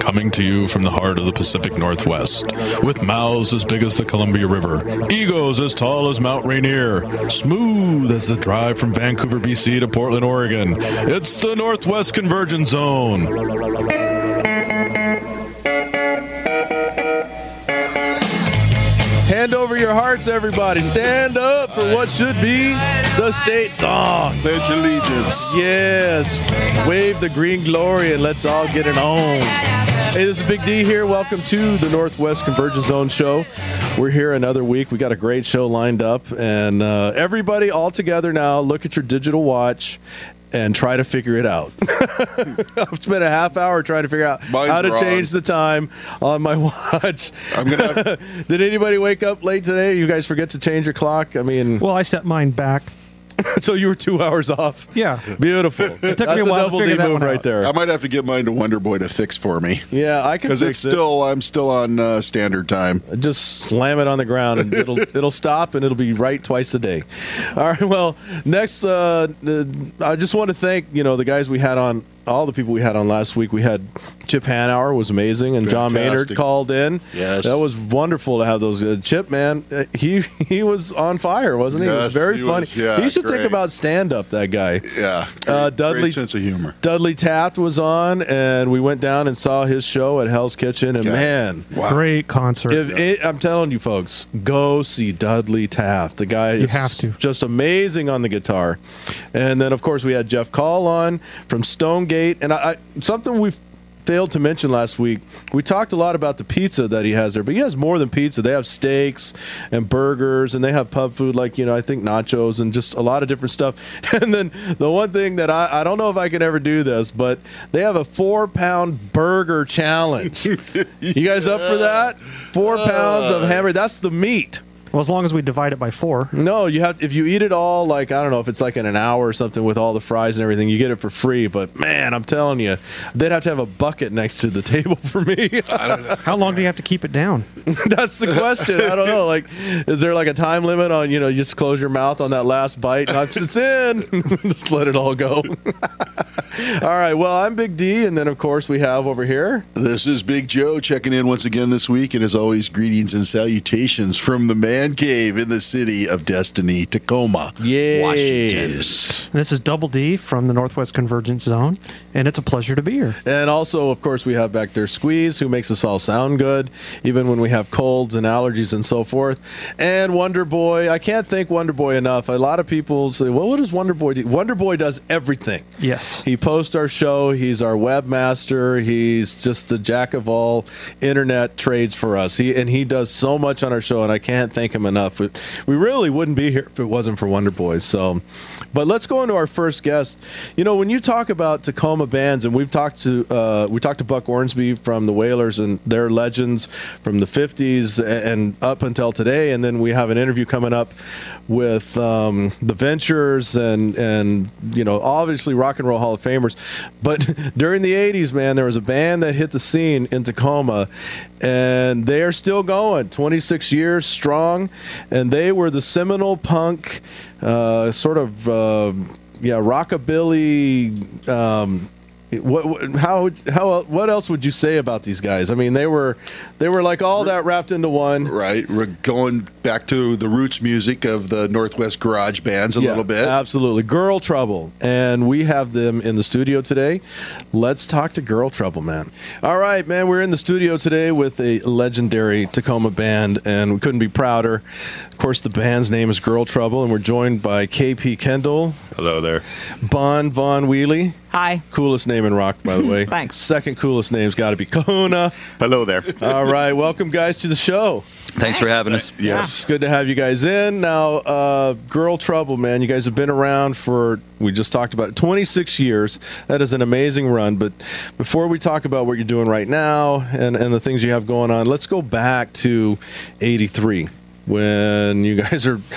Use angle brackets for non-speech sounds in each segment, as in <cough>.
Coming to you from the heart of the Pacific Northwest, with mouths as big as the Columbia River, egos as tall as Mount Rainier, smooth as the drive from Vancouver, BC to Portland, Oregon. It's the Northwest Convergence Zone. Your hearts, everybody. Stand up for what should be the state song. Pledge allegiance. Yes. Wave the green glory and let's all get it on. Hey, this is Big D here. Welcome to the Northwest Convergence Zone show. We're here another week. We got a great show lined up, and uh, everybody all together now. Look at your digital watch and try to figure it out. <laughs> I've spent a half hour trying to figure out Mine's how to wrong. change the time on my <laughs> watch. I'm gonna <laughs> have, Did anybody wake up late today? You guys forget to change your clock? I mean, Well, I set mine back. <laughs> so you were two hours off. Yeah. Beautiful. It took me a while to figure that move one right out. there. I might have to get mine to Wonder Boy to fix for me yeah, I can because fix it's it. still I'm still on uh, standard time. just slam it on the ground and it'll <laughs> it'll stop and it'll be right twice a day. All right. Well, next, uh, uh, I just want to thank you know the guys we had on. All the people we had on last week. We had Chip Hanauer was amazing, and John Maynard called in. Yes. that was wonderful to have those. Uh, Chip, man, uh, he <laughs> he was on fire, wasn't he? it was very he funny. was, yeah, he should think about stand up. That guy. Yeah, great, Uh, Dudley- great sense of humor. Dudley Taft was on, and we went down and saw his show at Hell's Kitchen. And Yeah. man, Wow. Great concert. if it, I'm telling you, folks, go see Dudley Taft. The guy You is have to. just amazing on the guitar. And then, of course, we had Jeff Call on from Stonegate, and I, I something we failed to mention last week. We talked a lot about the pizza that he has there, but he has more than pizza. They have steaks and burgers, and they have pub food like you know I think nachos and just a lot of different stuff. <laughs> And then the one thing that I, I don't know if I can ever do this, but they have a four pound burger challenge. <laughs> You guys up for that? Four uh, pounds of hamburger. That's the meat. Well, as long as we divide it by four. No, you have if you eat it all like I don't know if it's like in an hour or something with all the fries and everything, you get it for free. But man, I'm telling you, they'd have to have a bucket next to the <laughs> table for me. How long do you have to keep it down? <laughs> That's the question. I don't know. Like, is there like a time limit on you know you just close your mouth on that last bite? And once it's in, <laughs> just let it all go. all right. Well, I'm Big D, and then of course we have over here. This is Big Joe checking in once again this week, and as always, greetings and salutations from the man cave in the city of Destiny, Tacoma, Washington. Yes. This is Double D from the Northwest Convergence Zone, and it's a pleasure to be here. And also, of course, we have back there Squeeze, who makes us all sound good, even when we have colds and allergies and so forth. And Wonder Boy, I can't thank Wonder Boy enough. A lot of people say, well, what does Wonder Boy do? Wonder Boy does everything. Yes. He posts our show. He's our webmaster. He's just the jack of all internet trades for us. He and he does so much on our show, and I can't thank him enough. We, really wouldn't be here if it wasn't for Wonder Boys. So, but let's go into our first guest. You know, when you talk about Tacoma bands, and we've talked to uh, we talked to Buck Ormsby from the Wailers and their legends from the '50s and up until today, and then we have an interview coming up with um, the Ventures and and you know obviously Rock and Roll Hall of Famers. But <laughs> during the '80s, man, there was a band that hit the scene in Tacoma, and they are still going, 26 years strong, and they were the seminal punk, uh, sort of uh, yeah rockabilly. Um, what, what how how what else would you say about these guys? I mean, they were they were like all that wrapped into one. Right, we're going back to the roots music of the Northwest Garage bands a Yeah, little bit. Absolutely. Girl Trouble. And we have them in the studio today. Let's talk to Girl Trouble, man. All right, man. We're in the studio today with a legendary Tacoma band, and we couldn't be prouder. Of course, the band's name is Girl Trouble, and we're joined by KP Kendall, Hello there. Bon Von Wheelie. Hi. Coolest name in rock, by the way. <laughs> Thanks. Second coolest name's got to be Kahuna. Hello there. <laughs> All right. Welcome, guys, to the show. Thanks for having us. Yes, good to have you guys in. Now, uh, Girl Trouble, man, you guys have been around for, we just talked about it, 26 years. That is an amazing run. But before we talk about what you're doing right now and, and the things you have going on, let's go back to 83 when you guys are <laughs>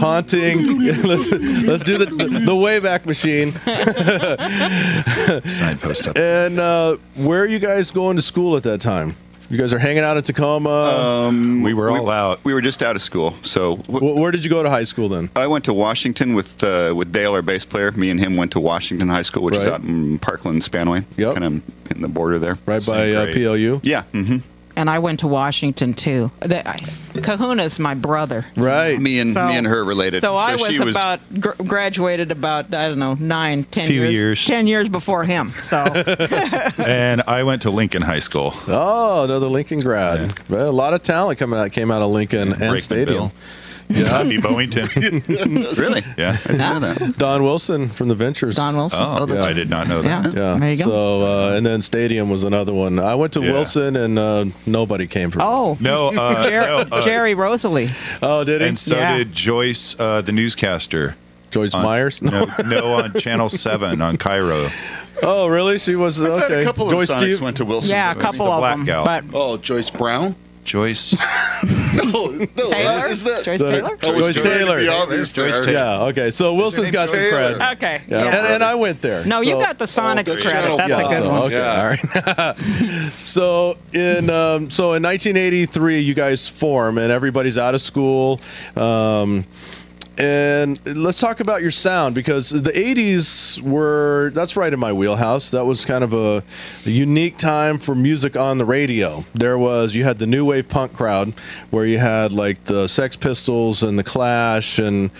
haunting. <laughs> let's, let's do the, the, the Wayback Machine. <laughs> Signpost up. And uh, where are you guys going to school at that time? You guys are hanging out in Tacoma. Um, We were all out. We were just out of school, so w- Wh- where did you go to high school then? I went to Washington with uh, with Dale, our bass player. Me and him went to Washington High School, which is out in Parkland, Spanaway, Yep. kind of in the border there. Right Same by uh. PLU. Yeah. hmm And I went to Washington too. The, I, Kahuna's my brother. Right. Me and So- me and her related. So, I was, she about gr- graduated about I don't know nine, ten years, years. ten years before him. So <laughs> and I went to Lincoln High School. Oh, another Lincoln grad. Well, a lot of talent coming out came out of Lincoln and Brakeman Stadium. Bill. Yeah, <laughs> Tommy Bowington. <laughs> really. Yeah. I didn't know that. Don Wilson from the Ventures. Don Wilson. Oh, Yeah. I did not know that. Yeah. There you go. So uh, and then Stadium was another one. I went to Yeah. Wilson and uh, nobody came from. Oh, No, uh, <laughs> Jer- no, uh, Jerry Roslie. Oh, did he? and so Yeah. did Joyce, uh, the newscaster. Joyce on- Myers. No, no, on Channel Seven on KIRO. Oh, really? She was I okay. a couple of Joyce Sonics Steve. went to Wilson. Yeah, a couple the of black them. gal. But Oh, Joyce Brown. Joyce. <laughs> No, no. Taylor, Is that? Joyce Taylor. I Joyce trying Taylor. Joyce there. Taylor. Yeah. Okay. So Wilson's got some Taylor? cred. Okay. Yeah. Yeah. And, and I went there. no, you got the Sonics that's credit. That's five. a good so, one. Okay, Yeah. all right. <laughs> so in um, so in 1983, you guys form, and everybody's out of school. Um, and let's talk about your sound because the 80s were that's right in my wheelhouse. That was kind of a, a unique time for music on the radio. There was you had the new wave punk crowd where you had like the Sex Pistols and the Clash and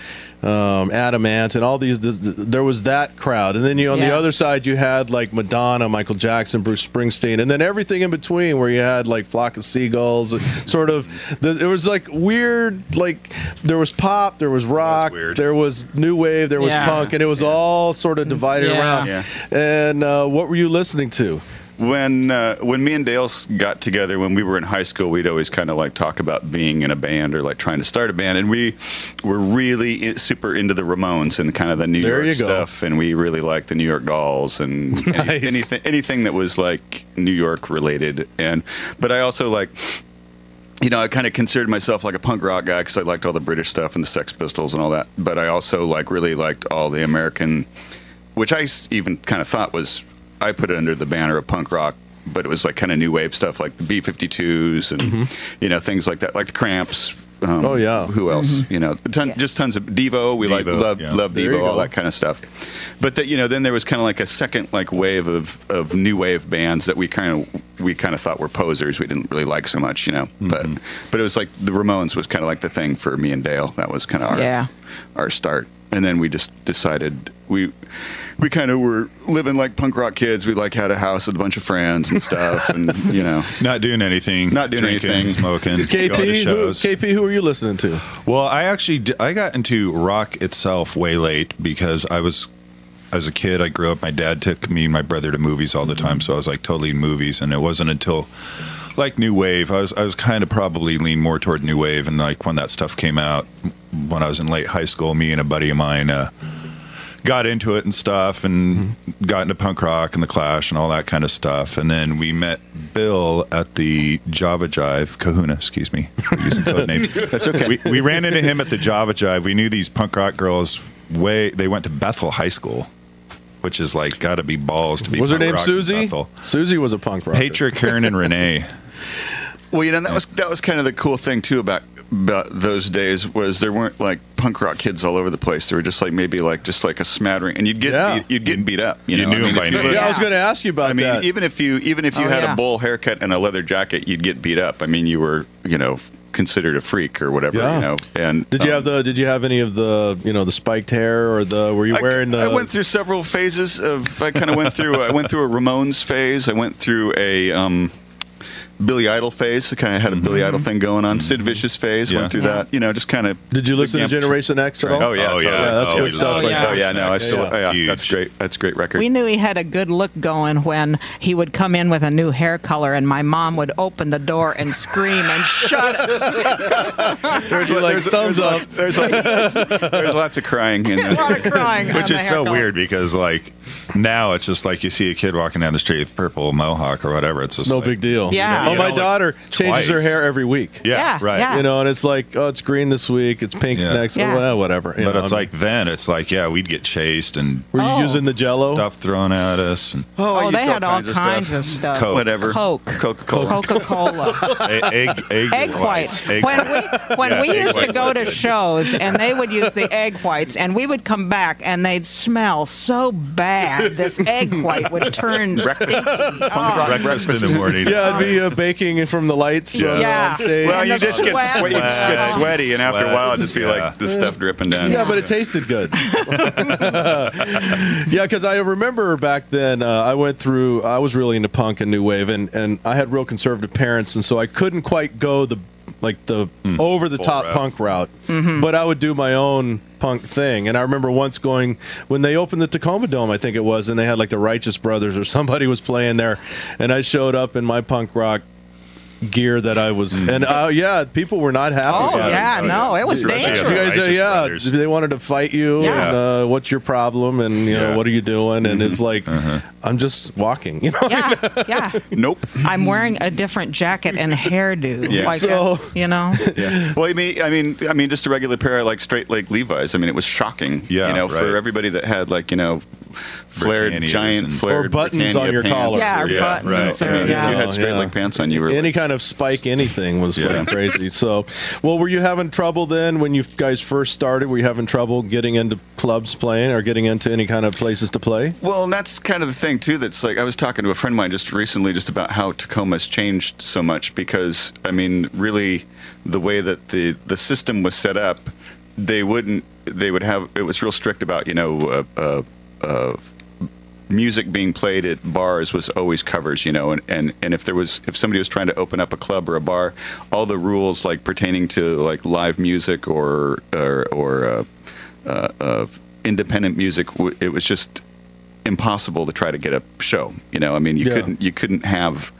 um, Adam Ant and all these. This, there was that crowd, and then you on the other side you had like Madonna, Michael Jackson, Bruce Springsteen, and then everything in between where you had like Flock of Seagulls, sort of. The, it was like weird. Like there was pop, there was rock, weird. there was new wave, there was Yeah. punk, and it was all sort of divided Yeah. around. Yeah. And uh, what were you listening to? When uh, when me and Dale got together when we were in high school, we'd always kind of like talk about being in a band or like trying to start a band, and we were really i- super into the Ramones and kind of the New There York stuff, and we really liked the New York Dolls and <laughs> any- anything anything that was like New York related. And but I also like you know, I kind of considered myself like a punk rock guy because I liked all the British stuff and the Sex Pistols and all that. But I also like really liked all the American, which I even kind of thought was I put it under the banner of punk rock, but it was like kind of new wave stuff like the B52s and you know things like that, like the Cramps. Um, Mm-hmm. Oh, yeah. Who else? You know, ton, Yeah. just tons of Devo. We like love yeah. love Devo, all that kind of stuff. But that you know, then there was kind of like a second like wave of, of new wave bands that we kind of we kind of thought were posers. We didn't really like so much, you know. But but it was like the Ramones was kind of like the thing for me and Dale. That was kind of our Yeah. our start. And then we just decided we we kind of were living like punk rock kids. We like had a house with a bunch of friends and stuff, and <laughs> you know. Not doing anything. Not doing drinking, anything. Smoking. going to KP, who, shows. KP, who were you listening to? Well, I actually d- I got into rock itself way late because I was as a kid I grew up my dad took me and my brother to movies all the time so I was like totally in movies and it wasn't until like new wave I was I was kind of probably lean more toward new wave and like when that stuff came out when I was in late high school me and a buddy of mine uh got into it and stuff and got into punk rock and the clash and all that kind of stuff and then we met bill at the java jive kahuna excuse me using code names <laughs> that's okay we, we ran into him at the java jive we knew these punk rock girls way they went to bethel high school which is like got to be balls to be Was her name Susie? Bethel. Susie was a punk rock. Patrick, Karen, and Renee. Well, you know that was that was kind of the cool thing too about about those days was there weren't like punk rock kids all over the place. There were just like maybe like just like a smattering, and you'd get Yeah. you'd, get beat up. You, You know? knew I mean, by if you name. Yeah, I was going to ask you about I mean, that. even if you even if you Oh, had yeah. a bowl haircut and a leather jacket, you'd get beat up. I mean, you were you know considered a freak or whatever. Yeah. You know, and did you um, have the? Did you have any of the? You know, the spiked hair or the? Were you I, wearing the? I went through several phases of. I kind of went through. I went through a Ramones phase. I went through a um, Billy Idol phase. I kind of had a Billy mm-hmm. Idol thing going on. Sid Vicious phase. Yeah. Went through Yeah. that. You know, just kind of. Did you listen to Generation X at all? Oh yeah, Oh, yeah. Yeah, that's Oh, good stuff. love right yeah. Oh yeah, no, I still. Yeah. Yeah, that's great. That's a great record. We knew he had a good look going when he would come in with a new hair color, and my mom would open the door and scream and shut it. <laughs> there's You're like, there's, thumbs there's up. Lots, there's, lots, there's lots of crying in a there. lot of crying. Which is so color. weird because like now it's just like you see a kid walking down the street with purple mohawk or whatever. It's just no like- big deal. Yeah. Oh, my know, daughter changes her hair every week. Yeah, Yeah, right. yeah. You know, and it's like, oh, it's green this week, it's pink Yeah. next, Yeah. oh, well, whatever. you But know, it's I like then it's like yeah, we'd get chased and were you Oh. using the Jello? stuff thrown at us and Oh, I Oh, used they had all kinds kinds of of stuff. stuff. Coke. Whatever. Coke. Coca Cola. Coca Cola. <laughs> egg egg, egg whites. Egg when we when Yeah, we used to go to shows and they would use the egg whites and we would come back and they'd smell so bad. This egg white would turn stinky. Oh, breakfast in the morning. Yeah, it'd be uh, baking from the lights Yeah. Yeah. on stage. Well, And you the just get sweat. sweat, you just get sweaty, and after a while, it just be Yeah. like the stuff dripping down. Yeah, but it tasted good. <laughs> yeah, because I remember back then uh, I went through. I was really into punk and new wave, and and I had real conservative parents, and so I couldn't quite go the like the mm. over the top route. punk route. Mm-hmm. But I would do my own punk thing, and I remember once going when they opened the Tacoma Dome, I think it was, and they had like the Righteous Brothers or somebody was playing there, and I showed up in my punk rock gear that I was, and uh, yeah, people were not happy. Oh about it. yeah, Oh, no, it was Especially You Yeah, dangerous. guys, uh, yeah, Brothers. they wanted to fight you, Yeah. and uh, what's your problem, and you know Yeah. what are you doing, and it's like I'm just walking, you know. Yeah, <laughs> yeah. Nope. I'm wearing a different jacket and hairdo. <laughs> Yeah. Like So- that's, you know. Yeah. Well, I mean, I mean, I mean, just a regular pair of like straight leg Levi's. I mean, it was shocking. Yeah, You know, right. for everybody that had like you know, flared giant flared Or buttons Britannia on your pants. collar. Yeah, Yeah, buttons. right. or- I mean, if you had straight Yeah. leg pants on, you were Any like, kind of spike anything was Yeah. like crazy. So, well, were you having trouble then when you guys first started? Were you having trouble getting into clubs playing or getting into any kind of places to play? Well, and that's kind of the thing too. That's like I was talking to a friend of mine just recently, just about how Tacoma's changed so much because I mean, really, the way that the the system was set up, they wouldn't. They would have. It was real strict about you know. Uh, uh, uh, music being played at bars was always covers, you know, and, and, and if there was if somebody was trying to open up a club or a bar, all the rules like pertaining to like live music or or, or uh, uh, uh, independent music, it was just impossible to try to get a show. You know, I mean, you Yeah. couldn't you couldn't have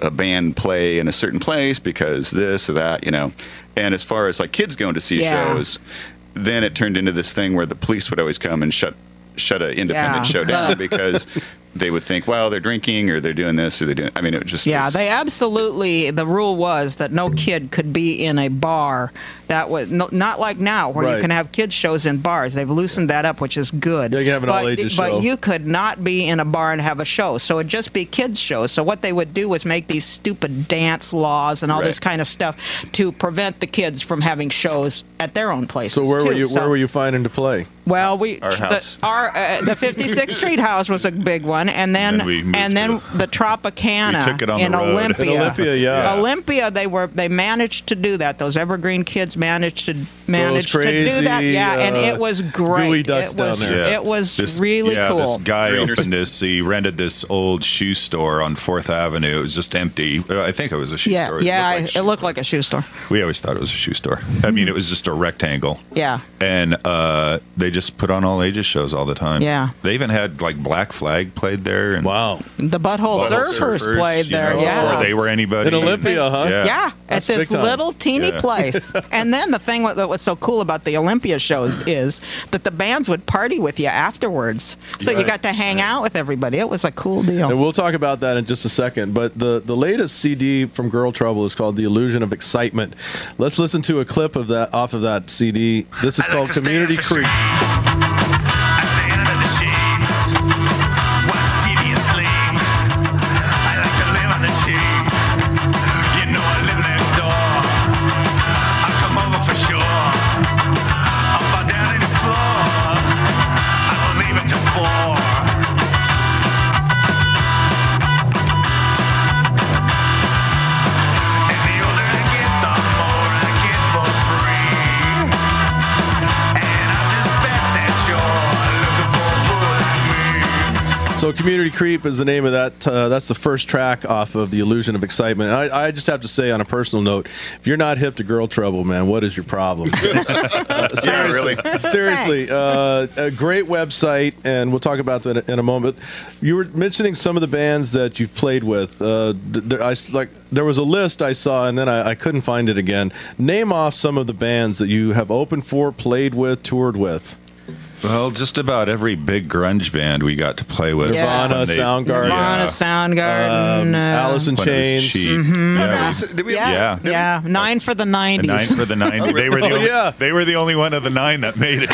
a band play in a certain place because this or that. You know, and as far as like kids going to see Yeah. shows, then it turned into this thing where the police would always come and shut shut an independent Yeah. show down <laughs> because they would think, well, they're drinking or they're doing this or they're doing. I mean, it just Yeah, was- they absolutely. The rule was that no kid could be in a bar. That was no, not like now, where Right. you can have kids shows in bars. They've loosened that up, which is good. Yeah, you can have an but, all-ages But show. you could not be in a bar and have a show. So it'd just be kids shows. So what they would do was make these stupid dance laws and all this kind of stuff to prevent the kids from having shows at their own places. So where were you? So- Where were you finding to play? well, we Our house. the, our uh, the 56th <laughs> Street house was a big one, and then Then and then to- the Tropicana took it on the in road. Olympia. In <laughs> Olympia, yeah. Olympia, they were they managed to do that. Those Evergreen kids managed to managed to do that. Yeah, and uh, it was great. geoducks it was down there. it was This- really yeah, cool. This guy Greeners. opened this. He rented this old shoe store on Fourth Avenue. It was just empty. Uh, I think it was a shoe yeah, store. yeah, looked like it looked store. like a shoe store. We always thought it was a shoe store. I mean, it was just a rectangle. Yeah. And uh, they just put on all ages shows all the time. Yeah. They even had like Black Flag played there. And Wow. The Butthole, Butthole Surfers, played you there. know, yeah, Before they were anybody. In Olympia, huh? Yeah. Yeah, at this little teeny Yeah. place. <laughs> and then the thing that was so cool about the Olympia shows <clears throat> is that the bands would party with you afterwards. So you got to hang out with everybody. It was a cool deal. And we'll talk about that in just a second. But the, the latest CD from Girl Trouble is called The Illusion of Excitement. Let's listen to a clip of that off of that CD. This is I called to stay Community up the Creek. So Community Creep is the name of that. Uh, that's the first track off of The Illusion of Excitement. And I, I just have to say, on a personal note, if you're not hip to Girl Trouble, man, what is your problem? Uh, <laughs> Yeah, <laughs> really. Seriously, uh, a great website, and we'll talk about that in a moment. You were mentioning some of the bands that you've played with. Uh, th- there, I s- like there was a list I saw, and then I, I couldn't find it again. Name off some of the bands that you have opened for, played with, toured with. Well, just about every big grunge band we got to play with. Yeah. Nirvana, they- Soundgarden. Nirvana, Yeah. Soundgarden, Um, uh, Alice in When it was Chains. Mm-hmm. Yeah. Did we- Yeah, Yeah. yeah, nine for the A nineties. nine for the 90. They were the Oh, only, yeah. they were the only one of the nine that made it.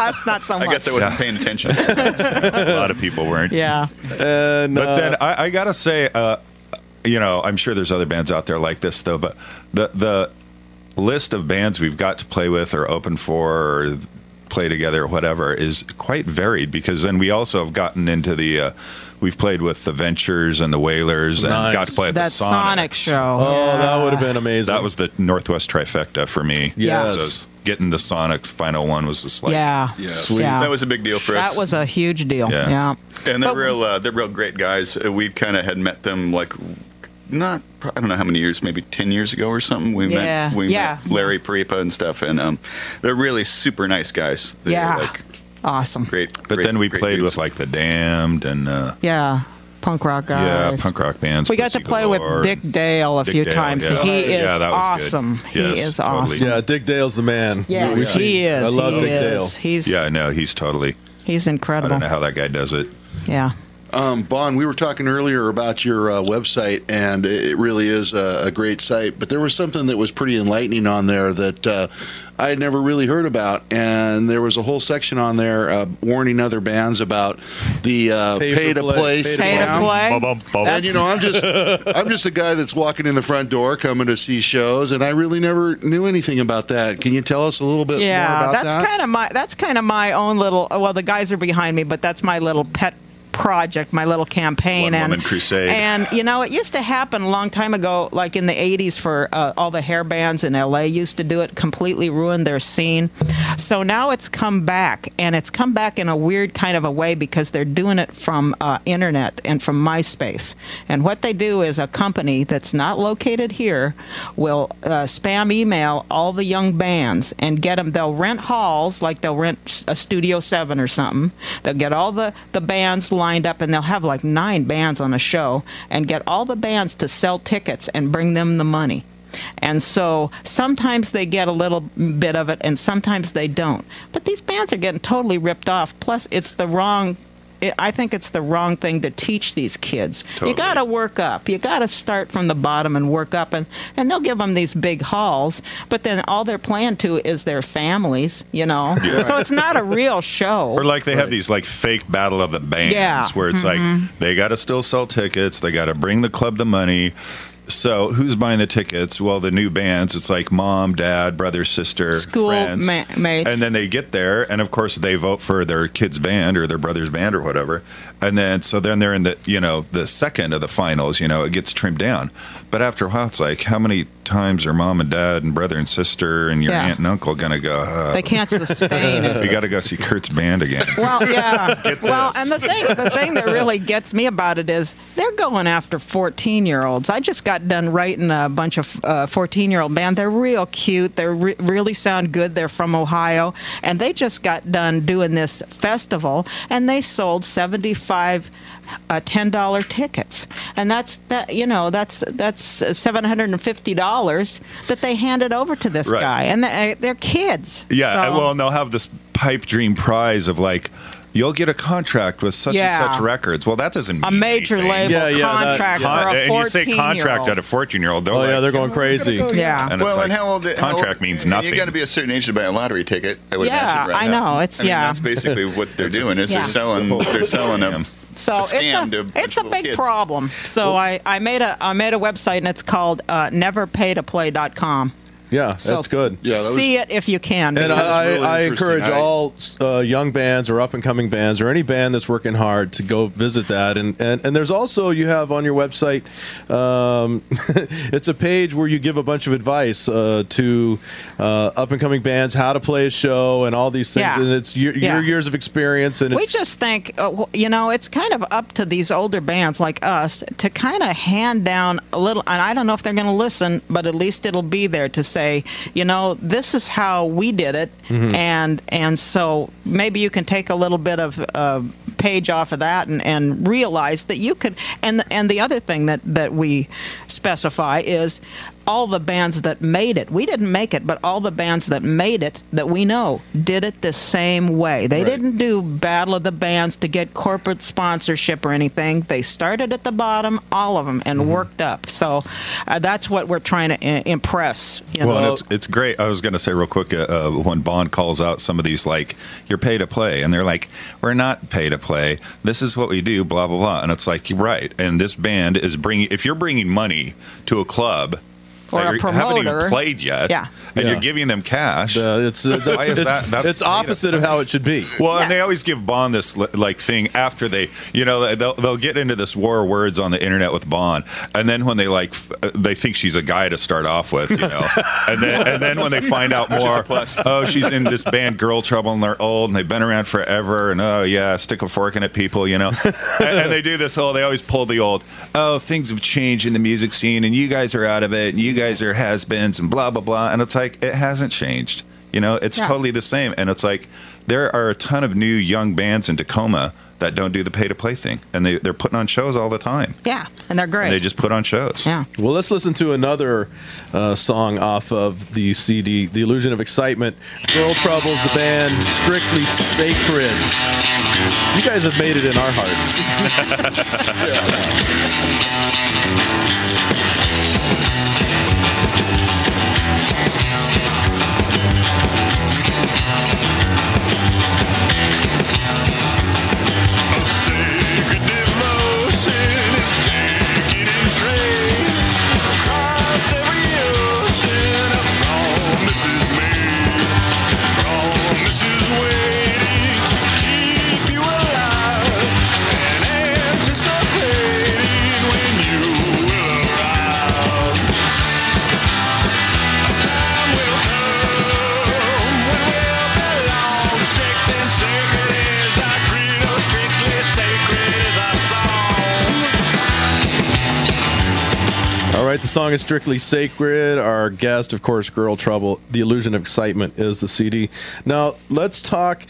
Us, not so much. I guess I wasn't paying attention. a lot of people weren't. yeah, And, But uh, then I, I gotta say, uh, you know, I'm sure there's other bands out there like this though. But the the list of bands we've got to play with or open for or play together or whatever is quite varied because then we also have gotten into the uh, we've played with the Ventures and the Wailers and got to play at that the Sonic Sonics. show. oh, yeah. that would have been amazing. That was the Northwest trifecta for me. Yes. So getting the Sonics final one was just like yeah, Yeah, Yeah. that was a big deal for us. That was a huge deal. Yeah. Yeah, and they're But- real. Uh, they're real great guys. Uh, we kind of had met them like not. I don't know how many years, maybe ten years ago or something. We Yeah, met. We yeah. met Larry Parypa and stuff, and um, they're really super nice guys. They're Yeah. like awesome. great. But great- then we great played dudes. with like the Damned and uh, Yeah, punk rock guys. yeah, punk rock bands. We got to play Galore. with Dick Dale a Dick few Dale, times. yeah. He is Yeah, that was good. awesome. Yes, he is totally. awesome. yeah, Dick Dale's the man. Yes, We've he is. I love he Dick is. Dale. He's Yeah, I know. he's totally. he's incredible. I don't know how that guy does it. Yeah. Um, Bon, we were talking earlier about your uh, website, and it really is a, a great site. But there was something that was pretty enlightening on there that uh, I had never really heard about, and there was a whole section on there uh, warning other bands about the uh, Pay pay, to to play- play. pay to Pay to scam. play. And you know, I'm just <laughs> I'm just a guy that's walking in the front door, coming to see shows, and I really never knew anything about that. Can you tell us a little bit more Yeah, about that's that? kind of my that's kind of my own little. Well, the guys are behind me, but that's my little pet project, my little campaign, One-woman and crusade. And you know, it used to happen a long time ago, like in the '80s, for uh, all the hair bands in LA used to do it, completely ruined their scene. So now it's come back, and it's come back in a weird kind of a way because they're doing it from uh, internet and from MySpace. And what they do is a company that's not located here will uh, spam email all the young bands and get them. They'll rent halls, like they'll rent a Studio Seven or something. They'll get all the the bands lined up, and they'll have like nine bands on a show, and get all the bands to sell tickets and bring them the money. And so sometimes they get a little bit of it and sometimes they don't. But these bands are getting totally ripped off. Plus, it's the wrong. It, I think it's the wrong thing to teach these kids. Totally. You got to work up. You got to start from the bottom and work up. And, and they'll give them these big halls, but then all they're playing to is their families, you know? <laughs> yeah. So it's not a real show. Or like they have these like fake battle of the bands Yeah. Mm-hmm. where it's like they got to still sell tickets, they got to bring the club the money. So who's buying the tickets? Well, the new bands. It's like mom, dad, brother, sister, School friends, ma- mates. and then they get there, and of course they vote for their kid's band or their brother's band or whatever. And then so then they're in the you know the second of the finals. You know it gets trimmed down, but after a while it's like how many times are mom and dad and brother and sister and your Yeah. aunt and uncle gonna go? Uh, they can't sustain it. <laughs> we got to go see Kurt's band again. Well, <laughs> yeah. well, and the thing, the thing that really gets me about it is they're going after 14 year olds. I just got done writing a bunch of uh, 14 year old band. They're real cute. They re- really sound good. They're from Ohio, and they just got done doing this festival, and they sold 75 uh, ten dollar tickets, and that's that. You know, that's that's seven hundred and fifty dollars that they handed over to this Right. guy, and they, they're kids. Yeah, So- and well, and they'll have this pipe dream prize of like, you'll get a contract with such Yeah. and such records. Well, that doesn't a major anything. label Yeah, yeah, that- contract Con- for a and you say contract at a 14 year old. Oh yeah, they're going crazy. Yeah. And well, like, and how old? how contract old- means nothing. You got to be a certain age to buy a lottery ticket. I would Yeah, imagine, right? I know. It's- I mean, yeah. That's basically what they're doing. Is Yeah. they're selling. They're selling them. So it's a it's a big kids. problem. So I, I made a I made a website and it's called uh, neverpaytoplay.com. Yeah, So that's good. Yeah, that was- see it if you can. And I, really I encourage I- all uh, young bands or up and coming bands or any band that's working hard to go visit that. And, and, and there's also, you have on your website, um, <laughs> it's a page where you give a bunch of advice uh, to uh, up and coming bands, how to play a show and all these things. Yeah. And it's your, Yeah. years of experience. And we it's, just think, uh, you know, it's kind of up to these older bands like us to kind of hand down a little. And I don't know if they're going to listen, but at least it'll be there to say, you know, this is how we did it, Mm-hmm. and and so maybe you can take a little bit of uh, page off of that and, and realize that you could. And and the other thing that that we specify is all the bands that made it. We didn't make it, but all the bands that made it that we know did it the same way. They Right. didn't do Battle of the Bands to get corporate sponsorship or anything. They started at the bottom, all of them, and Mm-hmm. worked up. So uh, that's what we're trying to uh, impress. You Well, know? and it's it's great. I was going to say real quick uh, uh, when Bon calls out some of these like you're pay to play, and they're like we're not pay to play. This is what we do. Blah blah blah. And it's like you're right. And this band is bringing. If you're bringing money to a club. Or that a you haven't even played yet, Yeah. and Yeah. you're giving them cash. Uh, it's it's, Why is it's, that- that's it's opposite of how it should be. Well, and they always give Bon this like thing after they, you know, they'll, they'll get into this war of words on the internet with Bon, and then when they like, f- uh, they think she's a guy to start off with, you know, <laughs> and then and then when they find out <laughs> more, oh, she's in this band Girl Trouble and they're old and they've been around forever, and oh yeah, stick a fork in it, people, you know, <laughs> and, and they do this whole, they always pull the old, oh, things have changed in the music scene, and you guys are out of it, and you guys are has-beens and blah blah blah, and it's like it hasn't changed. You know, it's Yeah. totally the same. And it's like there are a ton of new young bands in Tacoma that don't do the pay to play thing. And they, they're putting on shows all the time. yeah, and they're great. And they just put on shows. yeah. Well, let's listen to another uh, song off of the CD, The Illusion of Excitement. Girl Troubles, the band, Strictly Sacred. You guys have made it in our hearts. <laughs> Sacred right, the song is Strictly Sacred. Our guest, of course, Girl Trouble, The Illusion of Excitement is the CD. Now, let's talk.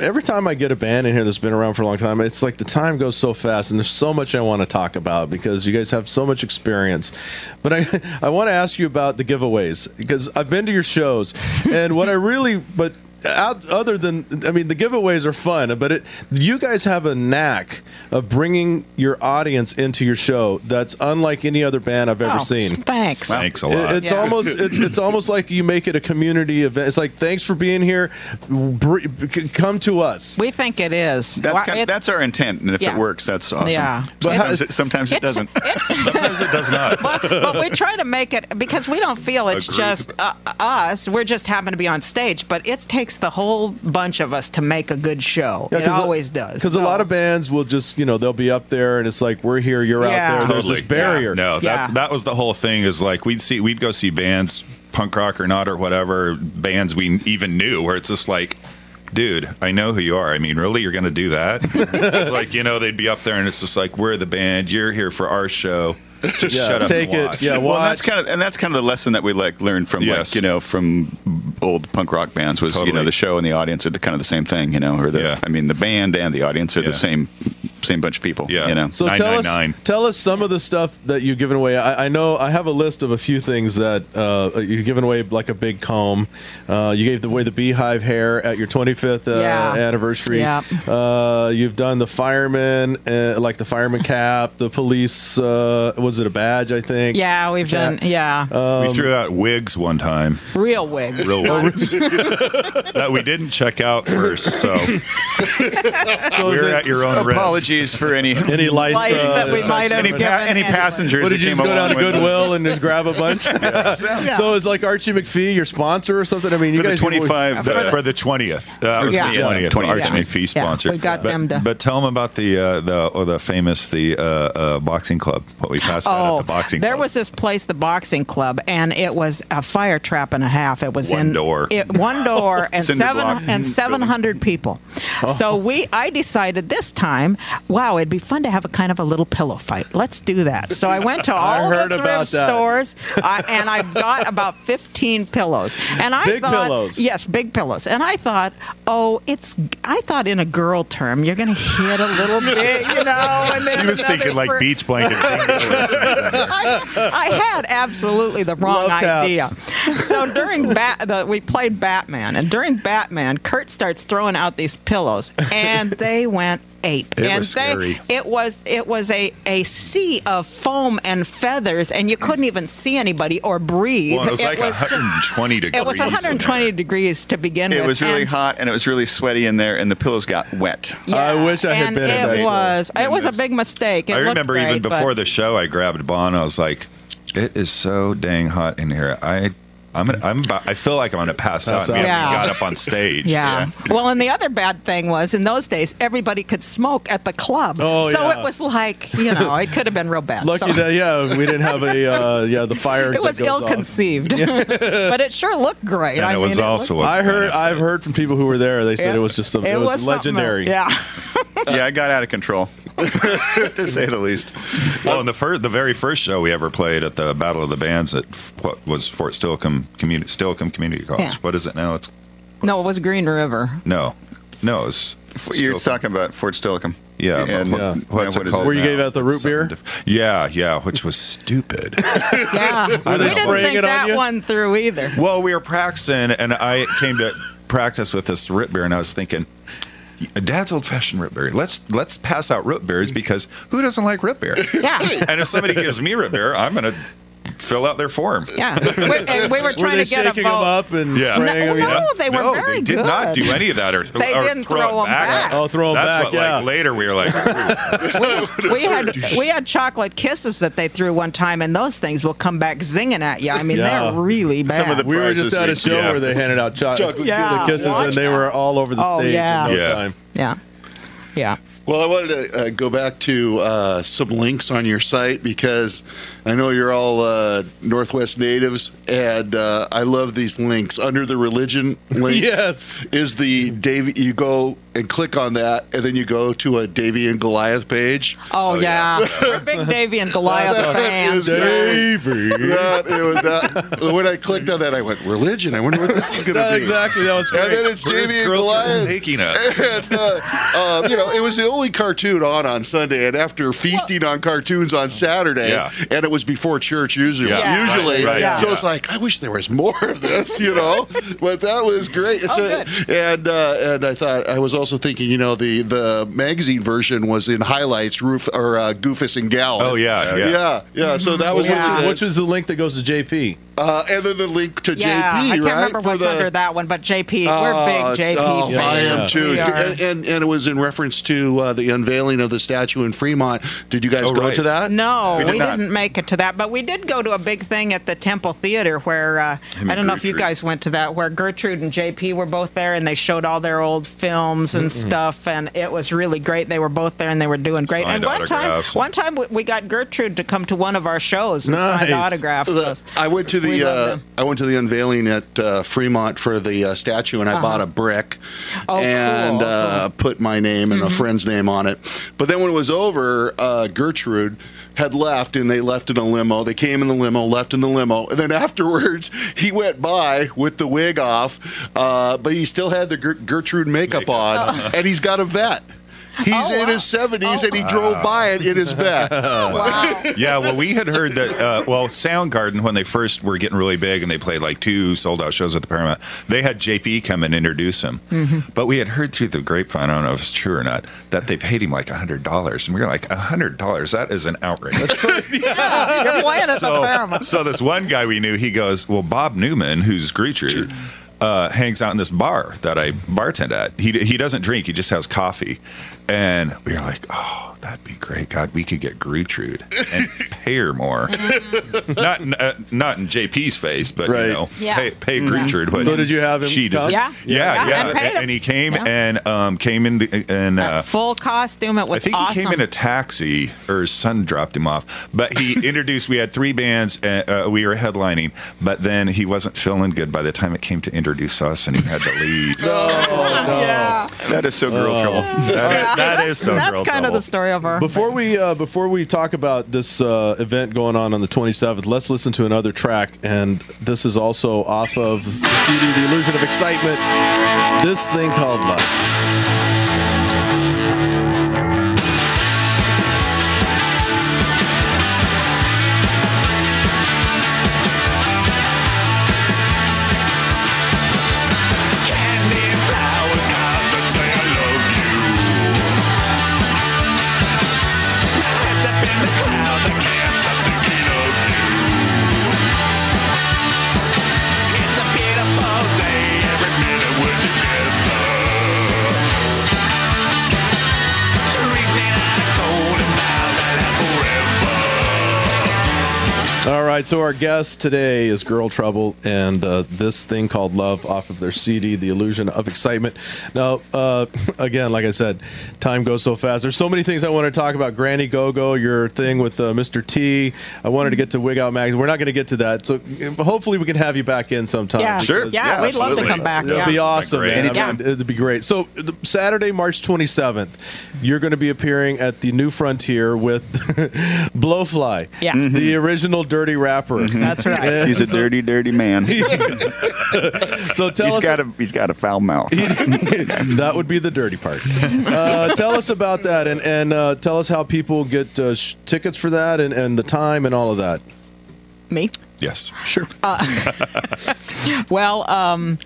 Every time I get a band in here that's been around for a long time, it's like the time goes so fast, and there's so much I want to talk about because you guys have so much experience. But I, <laughs> I want to ask you about the giveaways because I've been to your shows, and what I really, but out, other than I mean the giveaways are fun, but it you guys have a knack of bringing your audience into your show that's unlike any other band I've ever Oh, seen. Thanks. Thanks a It- lot. it's Yeah. almost it's, it's almost like you make it a community event. It's like thanks for being here. Br- come to us. We think it is. That's Why- kind it- that's our intent, and if Yeah. it works, that's awesome. Yeah. But sometimes, it, sometimes it doesn't. <laughs> <laughs> Sometimes it does not. but, but we try to make it because we don't feel it's Agreed. just uh, us. We're just happen to be on stage, but it takes the whole bunch of us to make a good show. it always does. Because a lot of bands will just you know they'll be up there and it's like we're here, you're Yeah. out there. There's this barrier. No, Yeah. that that was the whole thing. Is like we'd see we'd go see bands, punk rock or not or whatever bands we even knew, where it's just like. Dude, I know who you are. I mean, really, you're going to do that? <laughs> it's like you know, they'd be up there, and it's just like we're the band. You're here for our show. Just Yeah, shut up take and it. watch. Yeah, well, and that's kind of and that's kind of the lesson that we like learned from Yes. like you know from old punk rock bands was you know the show and the audience are the kind of the same thing you know or the Yeah. I mean the band and the audience are Yeah. the same same bunch of people Yeah. you know So tell us, 999. tell us some of the stuff that you've given away. I, I know I have a list of a few things that uh, you've given away, like a big comb. Uh, you gave away the beehive hair at your 25th uh, Yeah. anniversary. Yeah. Uh, you've done the fireman, uh, like the fireman cap, the police. Uh, was it a badge? I think. Yeah, we've done. Yeah, we threw out wigs one time, real wigs. real wigs that we didn't check out first. So <laughs> so we're at your own risk. Apologies for any <laughs> Any lice, Lice uh, that we might have any, given. pa- any passengers What did you just go down to Goodwill and just grab a <laughs> bunch? So it's like Archie McPhee, your sponsor or something. I mean, you for the guys give away- 25 The- uh, for the twentieth. That was Yeah. the twentieth. 20th, Arch yeah. McPhee Yeah, sponsor. we got but, them to- But tell them about the uh, the or the famous the uh, uh, boxing club. What we passed Oh, at the boxing. there club. was this place, the boxing club, and it was a fire trap and a half. It was One in door. It, one door <laughs> and seven and seven hundred people. Oh. So we, I decided this time wow, it'd be fun to have a kind of a little pillow fight. Let's do that. So I went to <laughs> all the thrift stores uh, and I got about 15 pillows. And I Big thought, pillows. yes, big pillows. And I thought, oh, it's. I thought in a girl term, you're going to hit a little <laughs> bit, you know. And then She was thinking like beach blanket. <laughs> I, I had absolutely the wrong Love taps. idea. So during Bat, the, we played Batman, and during Batman, Kurt starts throwing out these pillows, and they went ape. It and was they, scary. it was it was a a sea of foam and feathers, and you couldn't even see anybody or breathe. Well, it was like was- 120 degrees. It was in 120 there. degrees to begin It with. It was really and- hot and it was really sweaty in there, and the pillows got wet. I wish I had and been at that It show. was. It was a big mistake. It I looked remember even great, but- before the show, I grabbed Bon. I was like, "It is so dang hot in here. I, I'm, gonna, I'm, about, I feel like I'm gonna pass, Pass out." Out. Yeah. got up on stage. <laughs> Yeah. Well, and the other bad thing was in those days, everybody could smoke at the club. Oh, so yeah. it was like, you know, it could have been real bad. Lucky So that yeah, we didn't have a uh, yeah the fire. <laughs> it was ill conceived, <laughs> but it sure looked great. and I it was mean, also. looked- a I heard. benefit. I've heard from people who were there. They said it was just. A, it, was, something- legendary. Yeah. yeah, I got out of control, <laughs> to say the least. Well, in the first, the very first show we ever played at the Battle of the Bands at f- what was Fort Steilacoom Community Steilacoom Community College. Yeah. What is it now? It's No, it was Green River. no, no. It's You're Steilacoom. talking about Fort Steilacoom. Yeah, but And what- Yeah. what's what it is called Where you now? gave out the root beer? Diff- Yeah, yeah, which was stupid. <laughs> Yeah. <laughs> we they didn't think it on that one through either. well, we were practicing, and I came to practice with this root beer, and I was thinking. Dad's old fashioned root beer. Let's let's pass out root beers because who doesn't like root beer? Yeah. And if somebody gives me root beer, I'm gonna fill out their form. Yeah. We, and we were Were trying they to get a shaking them vote. up and Yeah. spraying No, them? no, they were no, very they did not do any of that, or, They or didn't throw, throw it 'em back. back. Oh, throw 'em That's back, That's what, yeah. like later we were like, <laughs> ooh. we had we had chocolate kisses that they threw one time, and those things will come back zinging at you. I mean, Yeah. they're really bad. Some of the We were just at a show yeah. where they handed out cho- Chocolate Yeah. the kisses, and they were all over the Oh, stage yeah. in no Yeah. time. yeah, yeah. Well, I wanted to uh, go back to uh, some links on your site because I know you're all uh, Northwest natives, and uh, I love these links. Under the religion <laughs> link Yes. is the Davey. You go and click on that, and then you go to a Davey and Goliath page. Oh, yeah. we're big Davey and <laughs> Goliath That fans. is Yeah. Davey. That, it was that, when I clicked on that, I went religion. I wonder what this is going <laughs> to be. exactly. That was And great. then it's Where's Davey and Goliath. taking us? and uh, uh, you know, it was the only cartoon on on Sunday, and after feasting on cartoons on Saturday, Yeah. and it was before church usually. Yeah. Yeah. Usually, Right, right, so yeah. it's like I wish there was more of this, you know. <laughs> but that was great. So- Oh, good. and uh, and I thought I was also thinking, you know, the the magazine version was in highlights, roof or uh, Goofus and Gal. Oh, yeah, yeah. yeah, yeah. So that was Yeah. what Which is the link that goes to JP? uh, and then the link to Yeah, JP, I can't right? remember for what's the- under that one, but JP, we're uh, big JP oh, fans. I am too. And, and and it was in reference to uh, the unveiling of the statue in Fremont. Did you guys Oh, go right. to that? No, We we, did not. didn't make it to that, but we did go to a big thing at the Temple Theater where uh, Him I don't know if you guys went to that, where Gertrude and JP were both there, and they showed all their old films and stuff, and it was really great. They were both there, and they were doing great. Signed and one time, one time we, we got Gertrude to come to one of our shows and signed Nice. autographs. The- I went to the love uh. I went to the unveiling at uh, Fremont for the uh, statue, and I bought a brick Oh, and cool. uh, put my name and a friend's name on it. But then when it was over, uh, Gertrude had left, and they left in a limo. They came in the limo, left in the limo, and then <laughs> afterwards he went by with the wig off, uh, but he still had the Gertrude makeup on, <laughs> and he's got a vet. He's Oh, in wow. his 70s, and he drove by it in his <laughs> vet. wow. yeah, well, we had heard that. Uh, well, Soundgarden, when they first were getting really big and they played like two sold out shows at the Paramount, they had JP come and introduce him. Mm-hmm. But we had heard through the grapevine, I don't know if it's true or not, that they paid him like hundred dollars, and we were like, hundred dollars? That is an outrage. <laughs> You're playing at the so, Paramount. so this one guy we knew, he goes, "Well, Bob Newman, who's Gertrude, uh, hangs out in this bar that I bartend at. He he doesn't drink; he just has coffee." And we were like, "Oh, that'd be great. God, we could get Gertrude and pay her more. <laughs> not in, uh, not in JP's face, but Right. you know, Yeah. pay, pay Gertrude. But So did you have him She does. come? Yeah. yeah, Yeah, yeah. and paid him. And he came Yeah. and um, came in the, and. Uh, Full costume. It I was think awesome. he came in a taxi, or his son dropped him off. But he <laughs> introduced. We had three bands. Uh, uh, we were headlining, but then he wasn't feeling good by the time it came to introduce us, and he had to leave. <laughs> No, Yeah. That is so girl trouble. That is, that is so That's girl kind of the story of our. Before we uh, before we talk about this uh, event going on on the 27th, let's listen to another track, and this is also off of the CD, "The Illusion of Excitement." This thing called love. All right, so our guest today is Girl Trouble, and uh, this thing called Love off of their CD, The Illusion of Excitement. Now, uh, again, like I said, time goes so fast. There's so many things I want to talk about. Granny Go Go, your thing with uh, Mr. T. I wanted to get to Wig Out Magazine. We're not going to get to that, so uh, hopefully we can have you back in sometime. yeah. Sure. Yeah, Yeah, we'd love to come back. It'd Yeah. be awesome, great. man. I mean, it'd be great. So, the, Saturday, March 27th, you're going to be appearing at the New Frontier with <laughs> Blowfly, Yeah. the original dirty rapper. That's right. <laughs> He's a dirty, dirty man. <laughs> So tell He's us got a he's got a foul mouth. <laughs> that would be the dirty part. Uh, tell us about that, and and uh, tell us how people get uh, sh- tickets for that, and, and the time, and all of that. Me? Yes. Sure. Well, um,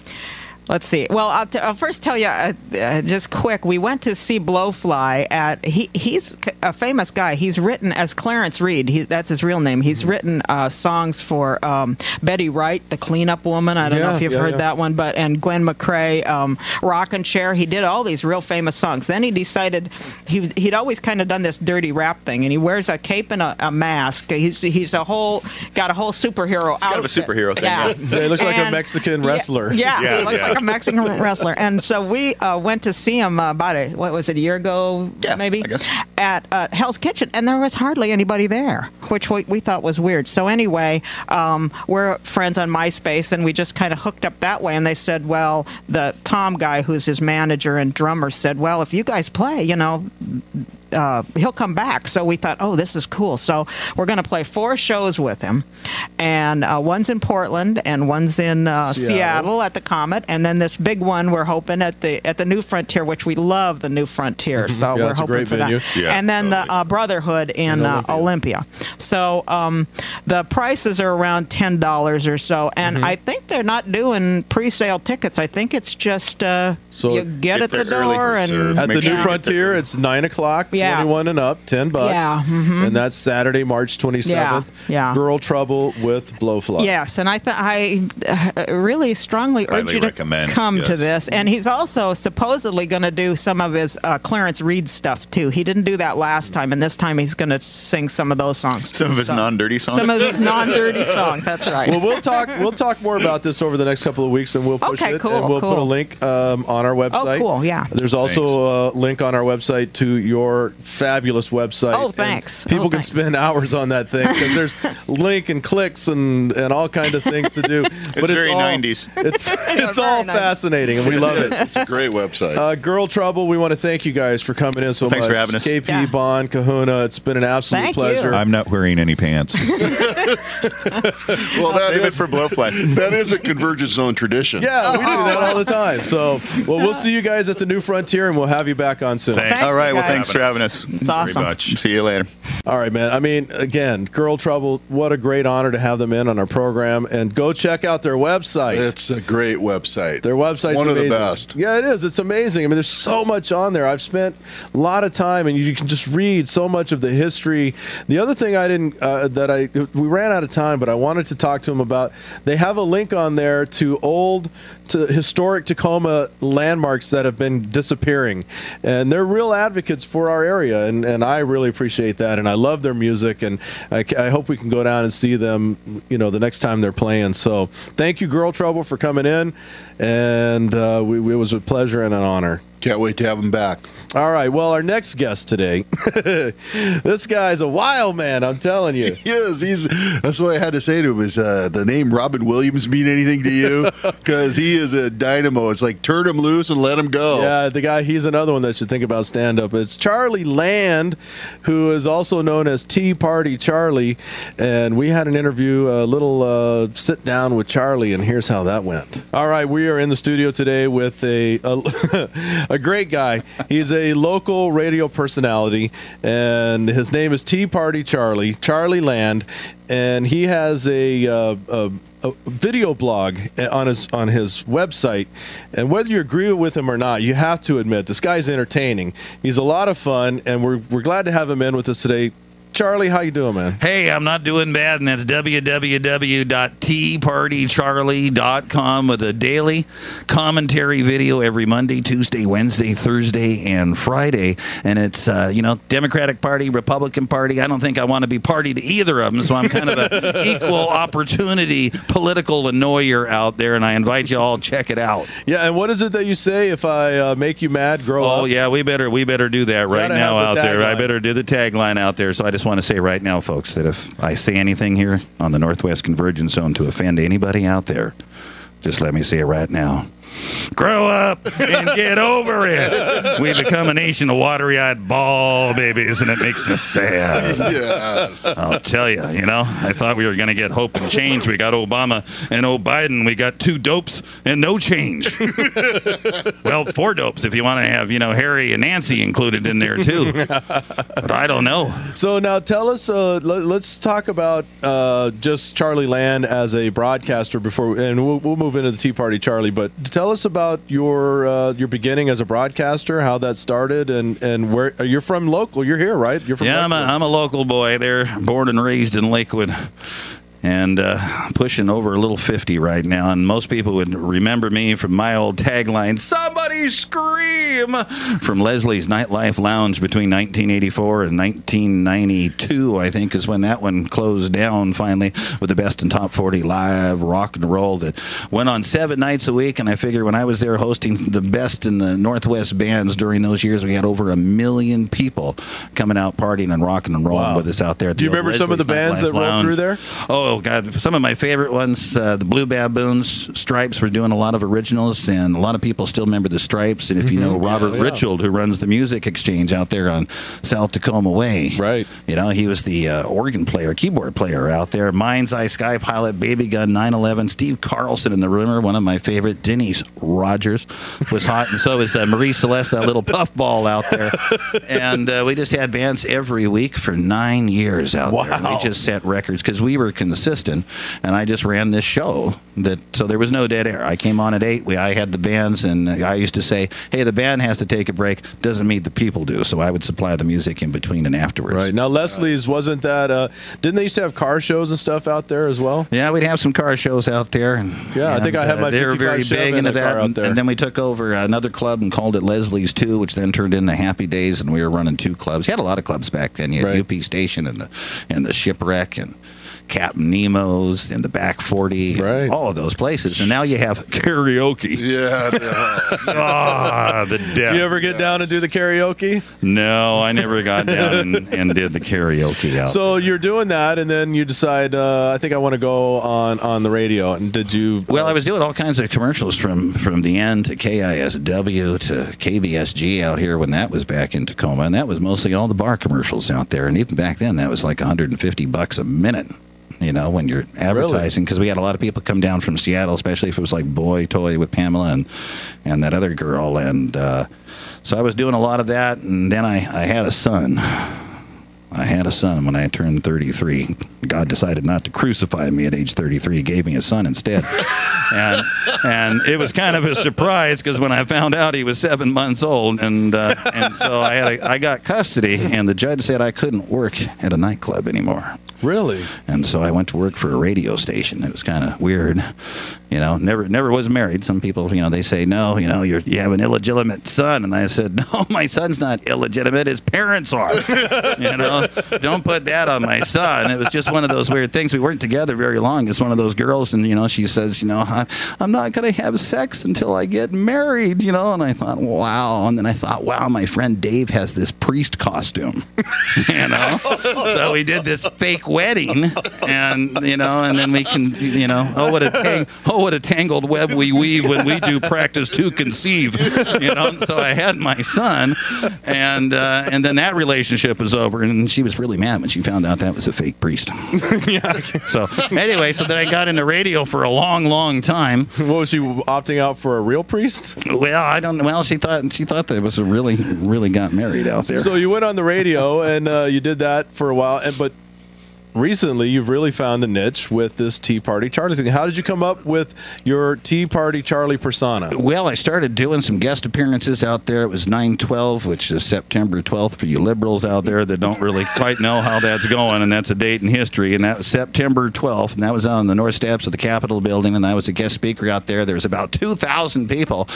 let's see. Well, I'll, t- I'll first tell you uh, uh, just quick. We went to see Blowfly at. He he's a famous guy. He's written as Clarence Reid. He, that's his real name. He's written uh, songs for um, Betty Wright, the cleanup woman. I don't know if you've yeah, heard yeah. that one, but and Gwen McCrae, um, Rockin' Chair. He did all these real famous songs. Then he decided he he'd always kind of done this dirty rap thing, and he wears a cape and a, a mask. He's he's a whole got a whole superhero. kind of a superhero thing, Yeah, yeah. Yeah, he looks like a Mexican wrestler. Yeah, Yeah, he looks yeah. like a Mexican <laughs> wrestler. And so we uh, went to see him uh, about a what was it a year ago, Yeah, maybe, I guess. at uh, Hell's Kitchen, and there was hardly anybody there, which we, we thought was weird. So anyway, um, we're friends on MySpace, and we just kind of hooked up that way. And they said, well, the Tom guy, who's his manager and drummer, said, well, if you guys play, you know, uh, he'll come back. So we thought, oh, this is cool. So we're going to play four shows with him, and uh, one's in Portland and one's in uh, Seattle. Seattle. at the Comet, and then this big one we're hoping at the at the New Frontier, which we love the New Frontier. So Mm-hmm. Yeah, we're it's a hoping great for venue. that. Yeah, and then totally. the uh, Brotherhood in, uh, Olympia. So um, the prices are around ten dollars or so, and Mm-hmm. I think they're not doing pre-sale tickets. I think it's just uh, So you get if at the door and At the sure New Frontier, there. it's nine o'clock, Yeah. Twenty-one and up, ten bucks, Yeah, mhm. and that's Saturday, March twenty-seventh. Yeah, yeah. Girl Trouble with Blowfly. Yes, and I th- I uh, really strongly urge you to recommend, come to this. And he's also supposedly going to do some of his uh, Clarence Reid stuff too. He didn't do that last time, and this time he's going to sing some of those songs. Some of his So- non-dirty songs. Some of his non-dirty <laughs> songs. That's right. Well, we'll talk. We'll talk more about this over the next couple of weeks, and we'll push Okay, it. cool, and we'll put a link um, on our website. Oh, cool, yeah. There's also a link on our website to your fabulous website. Oh, thanks. People Oh, can thanks. spend hours on that thing because there's <laughs> link and clicks and and all kind of things to do. but very all, 90s. It's <laughs> it's all 90s. fascinating, and we love it. It's a great website. Uh, Girl Trouble, we want to thank you guys for coming in so much. Thanks much. for having us. KP, Yeah. Bon, Kahuna, it's been an absolute Thank you. pleasure. I'm not wearing any pants. <laughs> well, that Save it is, for Blowfly. that is a Convergence Zone tradition. Yeah, we do that all the time. So, well, we'll see you guys at the New Frontier, and we'll have you back on soon. Thanks. All right. Well, thanks for having us. It's awesome. Much. See you later. All right, man. I mean, again, Girl Trouble, what a great honor to have them in on our program. And go check out their website. It's a great website. Their website's one amazing. of the best. Yeah, it is. It's amazing. I mean, there's so much on there. I've spent a lot of time, and you can just read so much of the history. The other thing I didn't uh, that I we ran out of time, but I wanted to talk to them about. They have a link on there to old, to historic Tacoma landmarks that have been disappearing, and they're real advocates for our area, and and I really appreciate that, and I love their music, and I, I hope we can go down and see them, you know, the next time they're playing. So thank you, Girl Trouble, for coming in, and uh, we, it was a pleasure and an honor. Can't wait to have him back. All right. Well, our next guest today, <laughs> this guy's a wild man. I'm telling you. He is. He's. That's what I had to say to him. Is uh, the name Robin Williams mean anything to you? <laughs> Because he is a dynamo. It's like turn him loose and let him go. Yeah, the guy, he's another one that should think about stand up. It's Charlie Land, who is also known as Tea Party Charlie. And we had an interview, a little uh, sit down with Charlie, and here's how that went. All right, we are in the studio today with a, a, <laughs> a great guy. He's a local radio personality, and his name is Tea Party Charlie, Charlie Land. And he has a, uh, a a video blog on his on his website, and whether you agree with him or not, you have to admit this guy's entertaining. He's a lot of fun, and we're we're glad to have him in with us today. Charlie, how you doing, man? Hey, I'm not doing bad, and that's www.teapartycharlie.com with a daily commentary video every Monday, Tuesday, Wednesday, Thursday, and Friday. And it's, uh, you know, Democratic Party, Republican Party. I don't think I want to be party to either of them, so I'm kind of an <laughs> equal opportunity political annoyer out there, and I invite you all check it out. Yeah, and what is it that you say? If I uh, make you mad, grow up. Oh yeah, we better we better do that right Gotta now out the there. I better do the tagline out there. So I just want to say right now, folks, that if I say anything here on the Northwest Convergence Zone to offend anybody out there, just let me say it right now. Grow up and get over it. We become a nation of watery-eyed ball babies, and it makes me sad. Yes. I'll tell you, you know, I thought we were going to get hope and change. We got Obama and oh Biden. We got two dopes and no change. well, four dopes if you want to have, you know, Harry and Nancy included in there too. But I don't know. So now tell us. Uh, let, us talk about uh, just Charlie Land as a broadcaster before, and we'll, we'll move into the Tea Party, Charlie. But tell us about your uh, your beginning as a broadcaster, how that started, and and where you're from. Local, you're here, right? You're from. Yeah, I'm a. I'm a local boy there, born and raised in Lakewood. And uh, pushing over a little 50 right now. And most people would remember me from my old tagline, Somebody Scream! From Leslie's Nightlife Lounge between 1984 and 1992, I think, is when that one closed down finally with the best in top 40 live rock and roll that went on seven nights a week. And I figure when I was there hosting the best in the Northwest bands during those years, we had over a million people coming out partying and rocking and rolling Wow. with us out there. At Do you remember some of the Leslie's bands that rolled Lounge. through there? Oh God, some of my favorite ones, uh, the Blue Baboons, Stripes were doing a lot of originals, and a lot of people still remember the Stripes. And if you know Robert Mm-hmm. yeah. Richard, who runs the Music Exchange out there on South Tacoma Way, Right. You know, he was the uh, organ player, keyboard player out there. Mind's Eye, Sky Pilot, Baby Gun, 911, Steve Carlson in the Rumor, one of my favorite. Denise Rogers was hot, and so was uh, Marie Celeste, that little puffball out there. <laughs> And uh, we just had bands every week for nine years out there. We just set records because we were consistent, and I just ran this show that so there was no dead air. I came on at eight. We I had the bands, and I used to say, "Hey, the band has to take a break. Doesn't mean the people do." So I would supply the music in between and afterwards. Right now, Leslie's wasn't that? Uh, didn't they used to have car shows and stuff out there as well? Yeah, we'd have some car shows out there. And, Yeah, I think I had my They were very big into that. And, and then we took over another club and called it Leslie's too, which then turned into Happy Days, and we were running two clubs. You had a lot of clubs back then. You had Right. UP Station and the and the Shipwreck and Captain Nemo's and the Back Forty, Right. all of those places. And now you have karaoke. <laughs> Yeah. ah, the death. You ever get down and do the karaoke? no, I never got down and, and did the karaoke out. So you're doing that, and then you decide, uh, I think I want to go on on the radio. And did you? Well, I was doing all kinds of commercials from from the end to KISW to KBSG out here when that was back in Tacoma, and that was mostly all the bar commercials out there. And even back then, that was like 150 bucks a minute. You know, when you're advertising, because we had a lot of people come down from Seattle, especially if it was like Boy Toy with Pamela and and that other girl, and uh, so I was doing a lot of that. And then I I had a son. I had a son when I turned 33. God decided not to crucify me at age 33. He gave me a son instead. <laughs> and and it was kind of a surprise because when I found out he was seven months old, and uh, and so I had a, I got custody, and the judge said I couldn't work at a nightclub anymore. really? And so I went to work for a radio station. It was kind of weird. You know, never never was married. Some people, you know, they say no. You know, you're, you have an illegitimate son, and I said <laughs> no, my son's not illegitimate. His parents are. you know, don't put that on my son. It was just one of those weird things. We weren't together very long. It's one of those girls, and you know, she says, you know, I'm not going to have sex until I get married. You know, and I thought, wow. And then I thought, wow, my friend Dave has this priest costume. <laughs> you know, so we did this fake wedding, and you know, and then we can, you know, oh what a tang- oh what a tangled web we weave when we do practice to conceive. You know, so I had my son, and uh, and then that relationship was over, and she was really mad when she found out that was a fake priest. <laughs> yeah. So anyway, so then I got into radio for a long, long time. What was she opting out for a real priest? Well, I don't. Well, she thought she thought that was a really, really got married out there. So you went on the radio and uh, you did that for a while, and but recently you've really found a niche with this Tea Party Charlie thing. How did you come up with your Tea Party Charlie persona? Well, I started doing some guest appearances out there. It was 912, which is September 12th for you liberals out there that don't really quite know how that's going, and that's a date in history. And that was September 12th, and that was on the north steps of the Capitol building, and I was a guest speaker out there. There was about 2,000 people.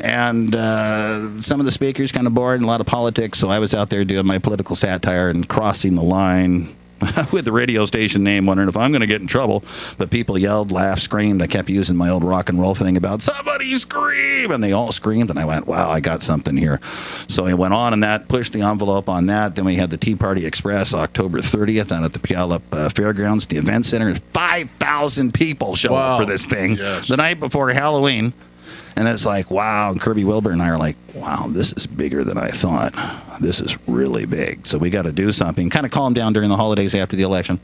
And uh, some of the speakers kind of bored and a lot of politics, so I was out there doing my political satire and crossing the line <laughs> with the radio station name, wondering if I'm going to get in trouble. But people yelled, laughed, screamed. I kept using my old rock and roll thing about somebody scream, and they all screamed. And I went, wow, I got something here. So I went on and that, pushed the envelope on that. Then we had the Tea Party Express October 30th down at the Puyallup uh, Fairgrounds, the event center. 5,000 people show Wow. up for this thing Yes. the night before Halloween. And it's like, wow. And Kirby Wilbur and I are like, wow, this is bigger than I thought. This is really big. So we got to do something. Kind of calm down during the holidays after the election.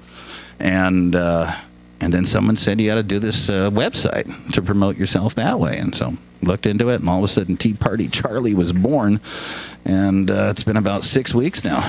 And, uh, and then someone said you got to do this uh, website to promote yourself that way. And so looked into it, and all of a sudden, Tea Party Charlie was born. And uh, it's been about six weeks now.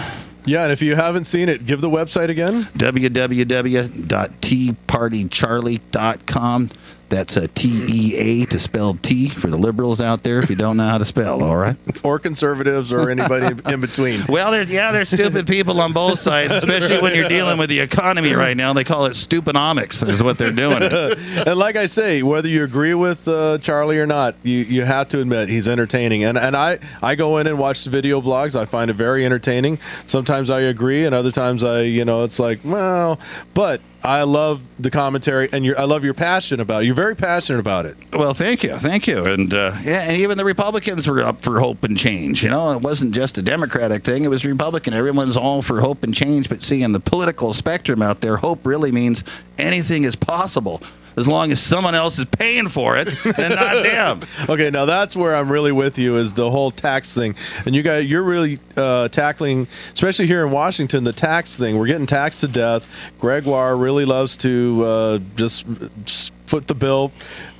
Yeah, and if you haven't seen it, give the website again. www.teapartycharlie.com. That's a T E A to spell T for the liberals out there if you don't know how to spell, all right? Or conservatives or anybody <laughs> in between. Well, there's yeah, there's stupid people on both sides, especially when you're dealing with the economy right now. They call it stupidomics, is what they're doing. <laughs> and like I say, whether you agree with uh, Charlie or not, you, you have to admit he's entertaining. And and I, I go in and watch the video blogs. I find it very entertaining. Sometimes I agree, and other times I, you know, it's like, well, but I love the commentary, and you're, I love your passion about it. You're very passionate about it. Well, thank you, thank you, and uh, yeah, and even the Republicans were up for hope and change. You know, it wasn't just a Democratic thing; it was Republican. Everyone's all for hope and change, but see, in the political spectrum out there, hope really means anything is possible as long as someone else is paying for it, and not <laughs> them. Okay, now that's where I'm really with you is the whole tax thing, and you guys, you're really uh, tackling, especially here in Washington, the tax thing. We're getting taxed to death. Gregoire really loves to uh, just, just foot the bill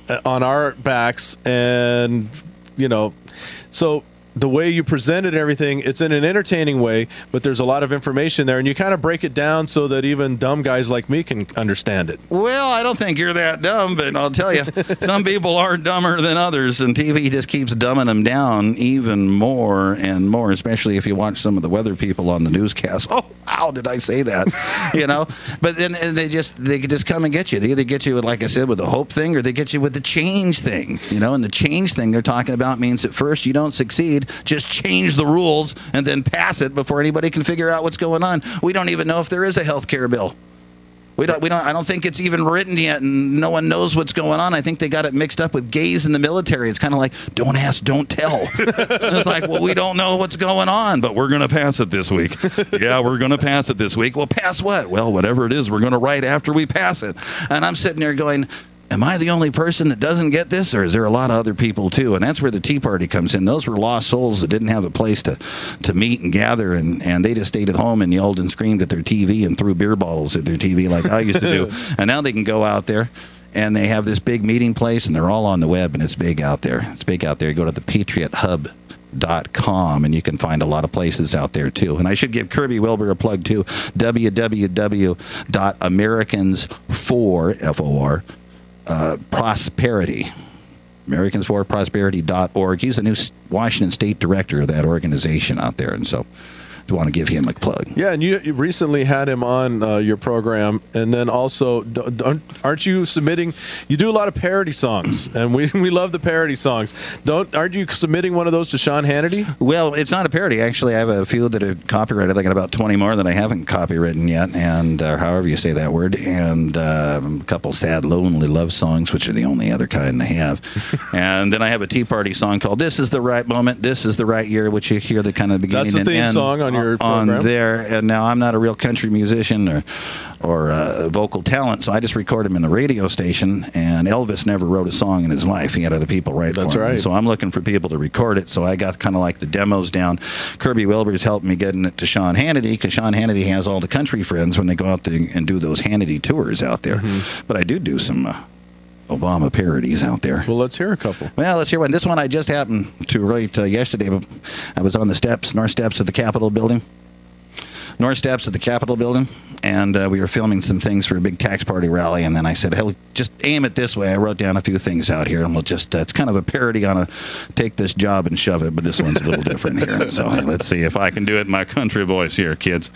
uh, on our backs, and you know, so. The way you present it and everything, it's in an entertaining way, but there's a lot of information there, and you kind of break it down so that even dumb guys like me can understand it. Well, I don't think you're that dumb, but I'll tell you, <laughs> some people are dumber than others, and TV just keeps dumbing them down even more and more, especially if you watch some of the weather people on the newscast. <laughs> Oh, how did I say that? you know, but then and they just they just come and get you. They either get you with, like I said, with the hope thing, or they get you with the change thing. You know, and the change thing they're talking about means at first you don't succeed, just change the rules and then pass it before anybody can figure out what's going on. We don't even know if there is a health care bill. We don't. We don't. I don't think it's even written yet, and no one knows what's going on. I think they got it mixed up with gays in the military. It's kind of like don't ask, don't tell. <laughs> It's like, well, we don't know what's going on, but we're going to pass it this week. <laughs> yeah, we're going to pass it this week. Well, pass what? Well, whatever it is, we're going to write after we pass it. And I'm sitting there going. Am I the only person that doesn't get this, or is there a lot of other people too? And that's where the Tea Party comes in. Those were lost souls that didn't have a place to, to meet and gather, and, and they just stayed at home and yelled and screamed at their TV and threw beer bottles at their TV like I used to do. <laughs> and now they can go out there and they have this big meeting place, and they're all on the web, and it's big out there. It's big out there. You go to the Patriot Hub dot com and you can find a lot of places out there too and i should give kirby wilbur a plug too www.americans4 f-o-r uh, prosperity. Americans for prosperity.org he's the new washington state director of that organization out there. And so want to give him a plug. Yeah, and you, you recently had him on uh, your program, and then also, don't, aren't you submitting? You do a lot of parody songs, <clears throat> and we, we love the parody songs. Don't aren't you submitting one of those to Sean Hannity? Well, it's not a parody. Actually, I have a few that are copyrighted. I got about 20 more that I haven't copywritten yet, and uh, however you say that word, and um, a couple sad, lonely love songs, which are the only other kind I have. <laughs> and then I have a Tea Party song called "This Is the Right Moment, This Is the Right Year," which you hear the kind of beginning That's the theme end song on your on program? there. And now I'm not a real country musician or or uh, vocal talent, so I just record them in the radio station. And Elvis never wrote a song in his life; he had other people write That's for him. right. So I'm looking for people to record it. So I got kind of like the demos down. Kirby Wilbur's helped me getting it to Sean Hannity because Sean Hannity has all the country friends when they go out there and do those Hannity tours out there. Mm-hmm. But I do do some uh, Obama parodies out there. Well, let's hear a couple. Well, let's hear one. This one I just happened to write uh, yesterday. I was on the steps, north steps of the Capitol building. North steps of the Capitol building, and uh, we were filming some things for a big tax party rally. And then I said, "Hey, just aim it this way." I wrote down a few things out here, and we'll just. Uh, it's kind of a parody on a "Take This Job and Shove It," but this one's a little different here. So hey, let's see if I can do it in my country voice here, kids.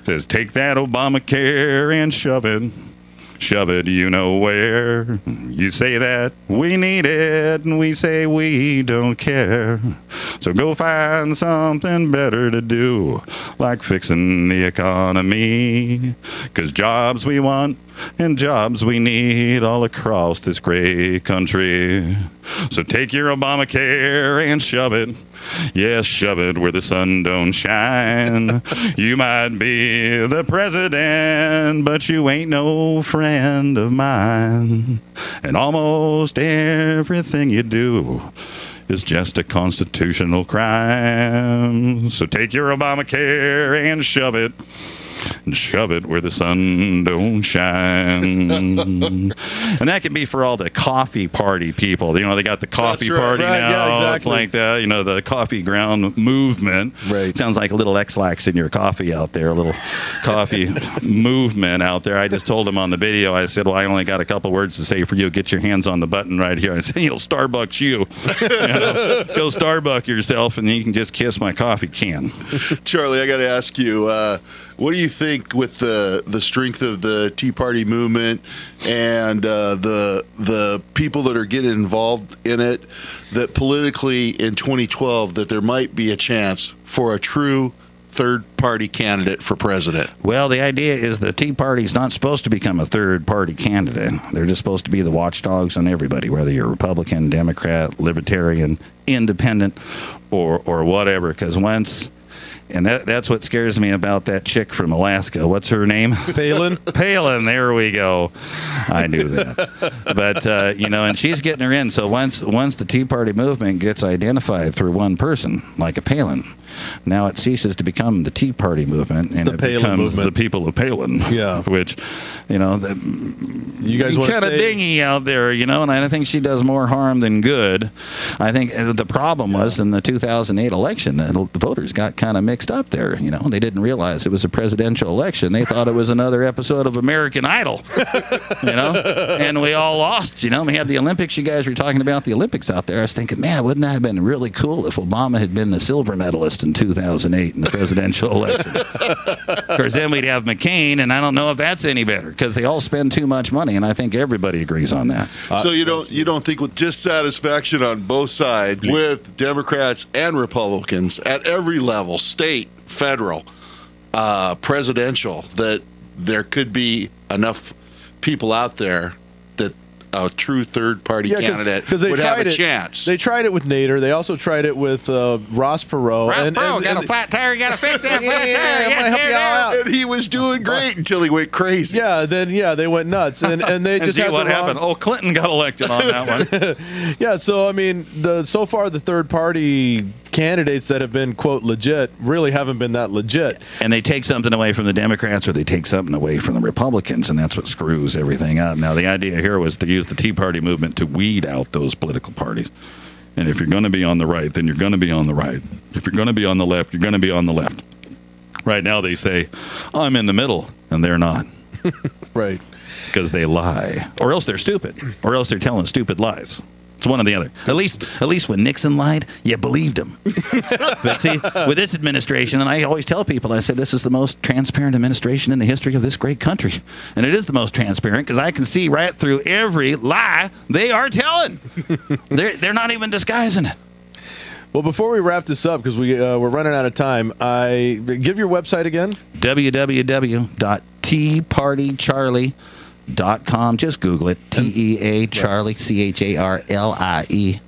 It says, "Take that Obamacare and shove it." Shove it, you know where. You say that we need it, and we say we don't care. So go find something better to do, like fixing the economy. Cause jobs we want and jobs we need all across this great country. So take your Obamacare and shove it. Yes, shove it where the sun don't shine. you might be the president, but you ain't no friend of mine. And almost everything you do is just a constitutional crime. So take your Obamacare and shove it. And shove it where the sun don't shine. <laughs> and that can be for all the coffee party people. You know, they got the coffee right. party Right, now. yeah, It's like the, you know, the coffee ground movement. Right. Sounds like a little X-Lax in your coffee out there, a little coffee <laughs> movement out there. I just told him on the video, I said, well, I only got a couple words to say for you. Get your hands on the button right here. I said, you'll Starbucks you. <laughs> You know, go Starbucks yourself and then you can just kiss my coffee can. Charlie, I got to ask you, uh, what do you think with the the strength of the Tea Party movement and uh, the the people that are getting involved in it? That politically in 2012, that there might be a chance for a true third party candidate for president. Well, the idea is the Tea Party's not supposed to become a third party candidate. They're just supposed to be the watchdogs on everybody, whether you're Republican, Democrat, Libertarian, Independent, or or whatever. Because once, and that that's what scares me about that chick from Alaska. What's her name? Palin. <laughs> Palin. There we go. I knew that. but uh, you know, and she's getting her in. So once once the Tea Party movement gets identified through one person, like a Palin, now it ceases to become the Tea Party movement, and the it Palin becomes movement. the people of Palin. Yeah. <laughs> which you know, the, You guys want of dingy out there, you know, and I think she does more harm than good. I think uh, the problem was in the 2008 election, that the voters got kind of mixed up there. You know, they didn't realize it was a presidential election. They thought it was another episode of American Idol, you know, <laughs> and we all lost. You know, we had the Olympics. You guys were talking about the Olympics out there. I was thinking, man, wouldn't that have been really cool if Obama had been the silver medalist in 2008 in the presidential election? <laughs> Of course, then we'd have McCain, and I don't know if that's any better because they all spend too much money, and I think everybody agrees on that. so you don't you don't think with dissatisfaction on both sides with Democrats and Republicans at every level, state, federal, uh, presidential, that there could be enough people out there that a true third party candidate they would have a it, chance. They tried it with Nader. They also tried it with uh, Ross Perot. and, and- and- flat tire, you got to fix that <laughs> Yeah, yeah, I'm gonna help you out. and he was doing great until he went crazy. Yeah, then yeah, they went nuts, and and they <laughs> just gee, had what the wrong- happened? Oh, Clinton got elected on that one. <laughs> Yeah, so I mean, the so far the third party candidates that have been quote legit really haven't been that legit. and they take something away from the Democrats or they take something away from the Republicans, and that's what screws everything up. Now, the idea here was to use the Tea Party movement to weed out those political parties. And if you're going to be on the right, then you're going to be on the right. If you're going to be on the left, you're going to be on the left. Right now, they say, I'm in the middle, and they're not <laughs> Right. because they lie. Or else they're stupid, or else they're telling stupid lies. It's one or the other. At least, at least when Nixon lied, you believed him. <laughs> but see, with this administration, and I always tell people, I say this is the most transparent administration in the history of this great country, and it is the most transparent because I can see right through every lie they are telling. <laughs> they're they're not even disguising it. Well, before we wrap this up, because we uh, we're running out of time, I give your website again. www.teapartycharlie.com. Just Google it. T E A Charlie C H A R L I E.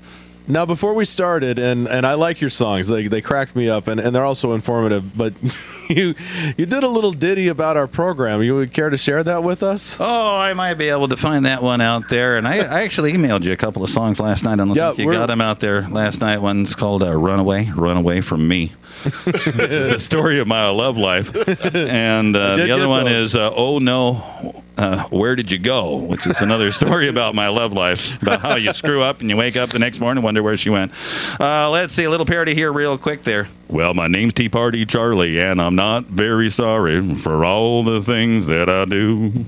Now, before we started, and, and I like your songs, they, they cracked me up, and, and they're also informative. But <laughs> you you did a little ditty about our program. You would care to share that with us? Oh, I might be able to find that one out there. And I, I actually emailed you a couple of songs last night. I don't Yeah, think you got them out there last night. One's called uh, "Runaway," "Runaway from Me," <laughs> which is the story of my love life. <laughs> And uh, the other one those. is uh, "Oh No, uh, Where Did You Go?" which is another story about my love life, about how you screw up and you wake up the next morning and wonder where she went. Uh, let's see a little parody here, real quick. There. Well, my name's Tea Party Charlie, and I'm not very sorry for all the things that I do.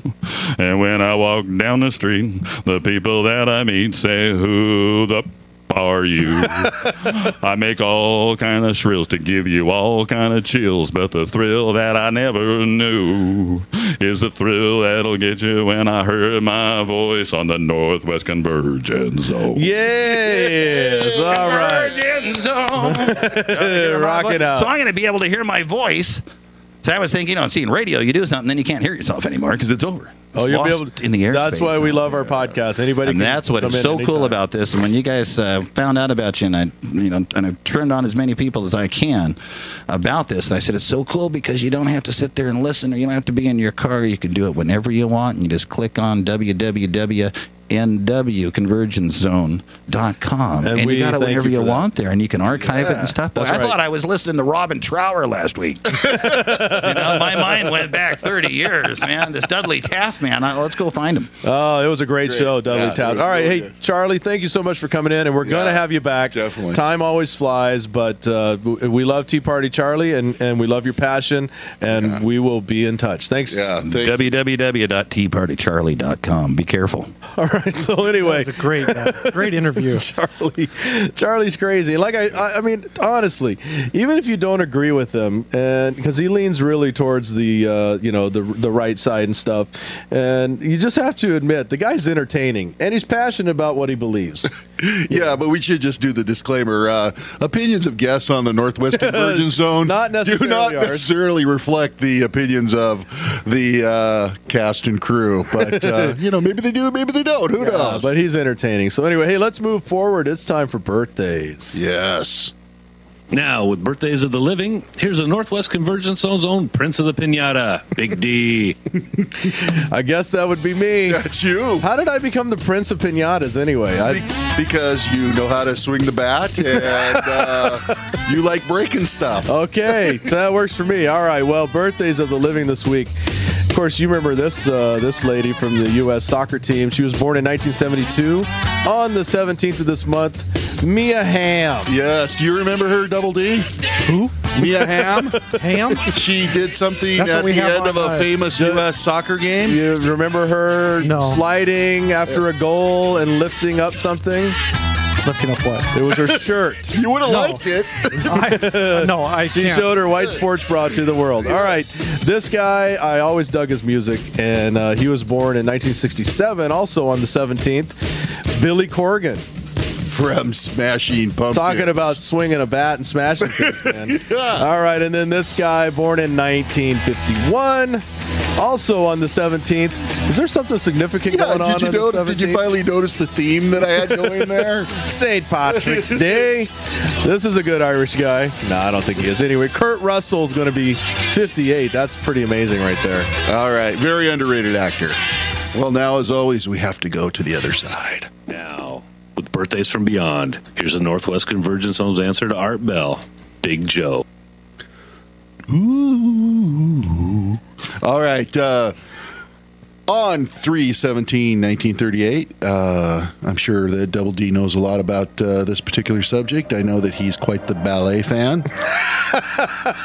And when I walk down the street, the people that I meet say, "Who the are you?" I make all kind of shrills to give you all kind of chills, but the thrill that I never knew is the thrill that'll get you when I heard my voice on the Northwest Convergence Zone. Yes. All right. Convergence Zone. <laughs> Rock it out. So I'm going to be able to hear my voice. So I was thinking, you know, seeing radio, you do something, then you can't hear yourself anymore because it's over. Oh, you'll be able to, in the air. That's why we love our podcast. Anybody and can that's what is so cool about this. And when you guys uh, found out about you, and I, you know, and I've turned on as many people as I can about this, and I said it's so cool because you don't have to sit there and listen, or you don't have to be in your car. You can do it whenever you want, and you just click on www.nwconvergencezone.com, And and, we you got it thank whenever you you, want there, and you can archive it and stuff. Boy, I right. thought I was listening to Robin Trower last week. <laughs> you know, my mind went back 30 years, man. This Dudley Taft man, I, let's go find him. Oh, it was a great, show, Dudley Yeah, Taft. All right, really hey good. Charlie, thank you so much for coming in, and we're going to have you back. definitely. Time always flies, but uh, we love Tea Party Charlie, and, and we love your passion, and we will be in touch. Thanks. Yeah, thank www.teapartycharlie.com. Be careful. All right. So anyway, It's a great, uh, great interview. <laughs> Charlie, Charlie's crazy. Like I, I, I mean, honestly, even if you don't agree with him, and because he leans really towards the, uh, you know, the the right side and stuff, and you just have to admit the guy's entertaining and he's passionate about what he believes. <laughs> Yeah, but we should just do the disclaimer. Uh, opinions of guests on the Northwest Convergence <laughs> Zone Not do necessarily not ours. necessarily reflect the opinions of the uh, cast and crew. But uh, you know, maybe they do, maybe they don't. Who knows? but he's entertaining. So anyway, hey, let's move forward. It's time for birthdays. yes. Now, with birthdays of the living, here's a Northwest Convergence Zone's own Prince of the Pinata, Big D. <laughs> I guess that would be me. That's you. How did I become the prince of pinatas anyway? I, because you know how to swing the bat and uh, <laughs> you like breaking stuff. Okay, that works for me. All right. Well, birthdays of the living this week. Of course, you remember this uh, this lady from the U.S. soccer team. She was born in 1972 on the 17th of this month. Mia Hamm. Yes. Do you remember her, Double D? Who? Mia Hamm. <laughs> Ham? She did something That's what at we the have end on, of a uh, famous U.S. soccer game. You remember her No. sliding after a goal and lifting up something? Lifting up what? It was her shirt. <laughs> You would have No. liked it. <laughs> I, no, I She can't. showed her white sports bra to the world. All right. This guy, I always dug his music, and uh, he was born in 1967, also on the 17th. Billy Corgan. From Smashing Pumpkins. Talking about swinging a bat and smashing things, man. <laughs> All right, and then this guy, born in 1951, also on the 17th. Is there something significant Yeah, going on? did you on the know? Did you finally notice the theme that I had going there? <laughs> St. Patrick's Day. This is a good Irish guy. No, I don't think he is. Anyway, Kurt Russell's going to be 58. That's pretty amazing right there. All right, very underrated actor. Well, now as always, we have to go to the other side. Now, with birthdays from beyond, here's the Northwest Convergence Zone's answer to Art Bell, Big Joe. All right. Uh, on 3 17 1938, uh, I'm sure that Double D knows a lot about uh, this particular subject. I know that he's quite the ballet fan. <laughs>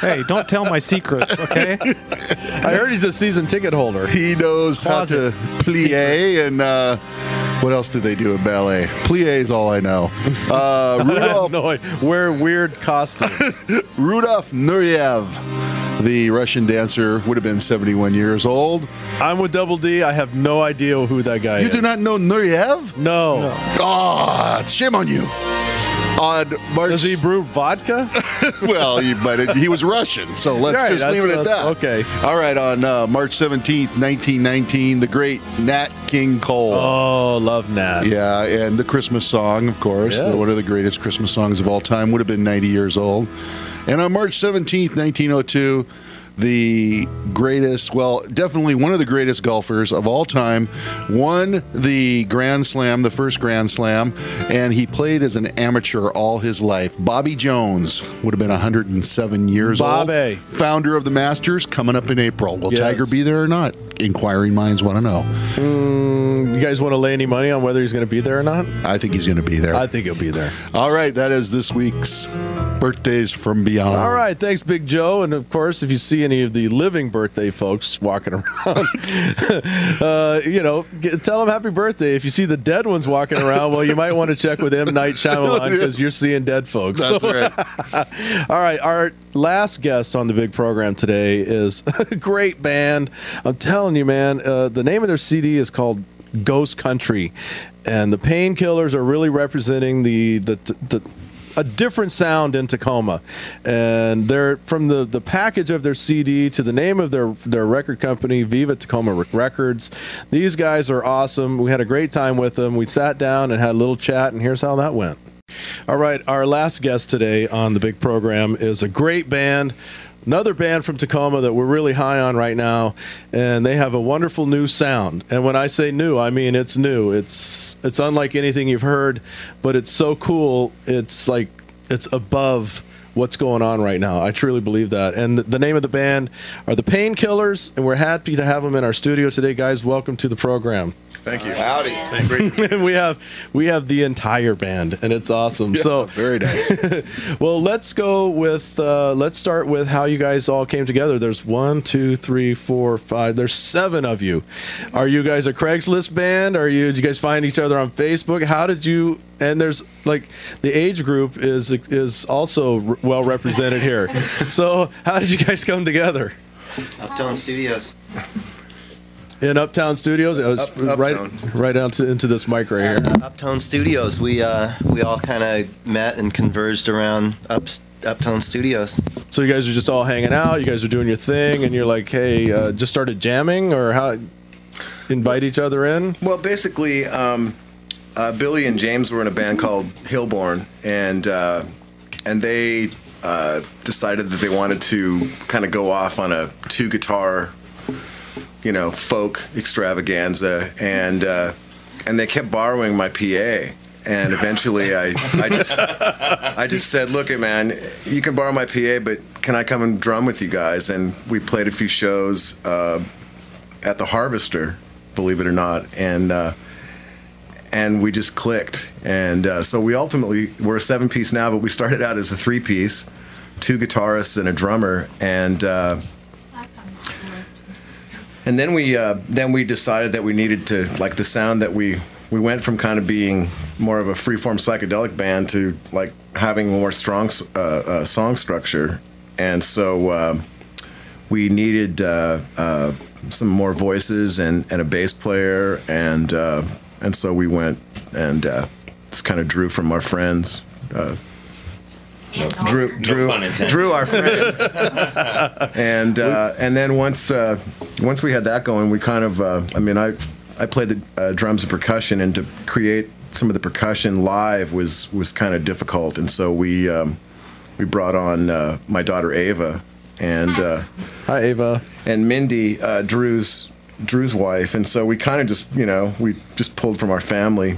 Hey, don't tell my secrets, okay? I heard he's a season ticket holder. He knows how to Closet plie and uh, What else do they do in ballet? Plie is all I know. Uh, <laughs> I have Rudolph no idea. Wear weird costumes. <laughs> Rudolph Nureyev, the Russian dancer, would have been 71 years old. I'm with Double D. I have no idea who that guy You is. You do not know Nureyev? No. Ah, shame on you. On March, Does he brew vodka? <laughs> well, he, but he was Russian, so let's Right, just leave it at that. okay. All right, on uh, March 17th, 1919, the great Nat King Cole. Oh, love Nat. Yeah, and the Christmas song, of course, Yes. one of the greatest Christmas songs of all time, would have been 90 years old. And on March 17th, 1902, the greatest, well, definitely one of the greatest golfers of all time, won the Grand Slam, the first Grand Slam, and he played as an amateur all his life. Bobby Jones would have been 107 years old. Bobby. old. Founder of the Masters, coming up in April. Will Yes. Tiger be there or not? Inquiring minds want to know. Mm, you guys want to lay any money on whether he's going to be there or not? I think he's going to be there. I think he'll be there. All right, that is this week's birthdays from beyond. All right, thanks, Big Joe. And of course, if you see any of the living birthday folks walking around, <laughs> uh, you know, get, tell them happy birthday. If you see the dead ones walking around, well, you might want to check with M Night Shyamalan <laughs> because you're seeing dead folks. That's So- <laughs> right. All right, our last guest on the big program today is a great band. I'm telling you, man, uh, the name of their CD is called Ghost Country, and the Painkillers are really representing the the. the, a different sound in Tacoma, and they're from the, the package of their CD to the name of their their record company, Viva Tacoma Records. These guys are awesome. We had a great time with them. We sat down and had a little chat, and here's how that went. All right, our last guest today on the big program is a great band. Another band from Tacoma that we're really high on right now, and they have a wonderful new sound. And when I say new, I mean it's new. It's it's unlike anything you've heard, but it's so cool. It's like it's above what's going on right now. I truly believe that. And the, the name of the band are the Painkillers, and we're happy to have them in our studio today, guys. Welcome to the program. Thank you. Howdy. and <laughs> we have we have the entire band, and it's awesome. so very nice. <laughs> well, let's go with uh, let's start with how you guys all came together. There's one, two, three, four, five. There's seven of you. Are you guys a Craigslist band? Are you? Did you guys find each other on Facebook? How did you? And there's like the age group is is also r- well represented here. <laughs> So how did you guys come together? Uptown Studios. In Uptown Studios, it was Up- right Uptown. right down to, into this mic right here. Uptown Studios. We uh, we all kind of met and converged around up, Uptown Studios. So you guys are just all hanging out. You guys are doing your thing, and you're like, "Hey, uh, just started jamming," or how? Invite each other in. Well, basically, um, uh, Billy and James were in a band called Hillborn, and uh, and they uh, decided that they wanted to kind of go off on a two guitar, you know, folk extravaganza, and uh, and they kept borrowing my PA. And eventually, I, I just I just said, "Look, it man, you can borrow my PA, but can I come and drum with you guys?" And we played a few shows uh, at the Harvester, believe it or not, and uh, and we just clicked. And uh, so we ultimately we're a seven piece now, but we started out as a three piece, two guitarists and a drummer, and. And then we uh, then we decided that we needed to like the sound that we we went from kind of being more of a freeform psychedelic band to like having more strong uh, uh, song structure, and so uh, we needed uh, uh, some more voices and, and a bass player, and uh, and so we went and uh, just kind of drew from our friends. Drew, Drew, pun intended. Drew, our friend, <laughs> and uh, and then once uh, once we had that going, we kind of, uh, I mean, I I played the uh, drums and percussion, and to create some of the percussion live was was kind of difficult, and so we um, we brought on uh, my daughter Ava, and uh, hi Ava, and Mindy, uh, Drew's Drew's wife, and so we kind of just you know we just pulled from our family.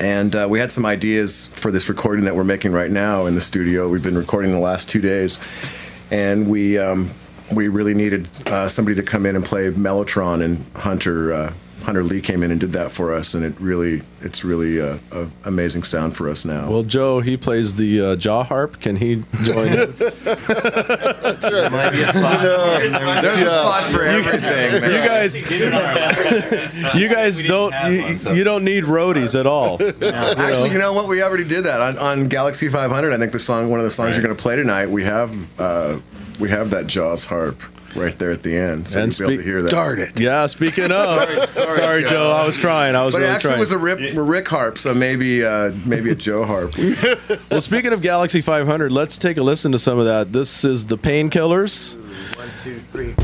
And uh, we had some ideas for this recording that we're making right now in the studio. We've been recording the last two days, and we um, we really needed uh, somebody to come in and play Mellotron. And Hunter uh, Hunter Lee came in and did that for us, and it really it's really a, a amazing sound for us now. Well, Joe, he plays the uh, jaw harp. Can he join in? <laughs> That's right. Might be a spot. No. There's a spot for everything, man. You guys, you guys don't you, you don't need roadies at all. Actually, you know what? We already did that on, on Galaxy 500. I think the song, one of the songs you're going to play tonight, we have uh, we have that Jaws harp right there at the end, so And you'll be able to hear that. Darn it. Yeah, speaking of, <laughs> Sorry, sorry, Joe. Joe. I was trying. I was But it actually trying. was a, Rip, a Rick harp, so maybe uh, maybe a Joe harp. <laughs> well, speaking of Galaxy 500, let's take a listen to some of that. This is the Painkillers. One, two, three.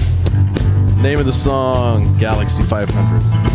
Name of the song, Galaxy 500.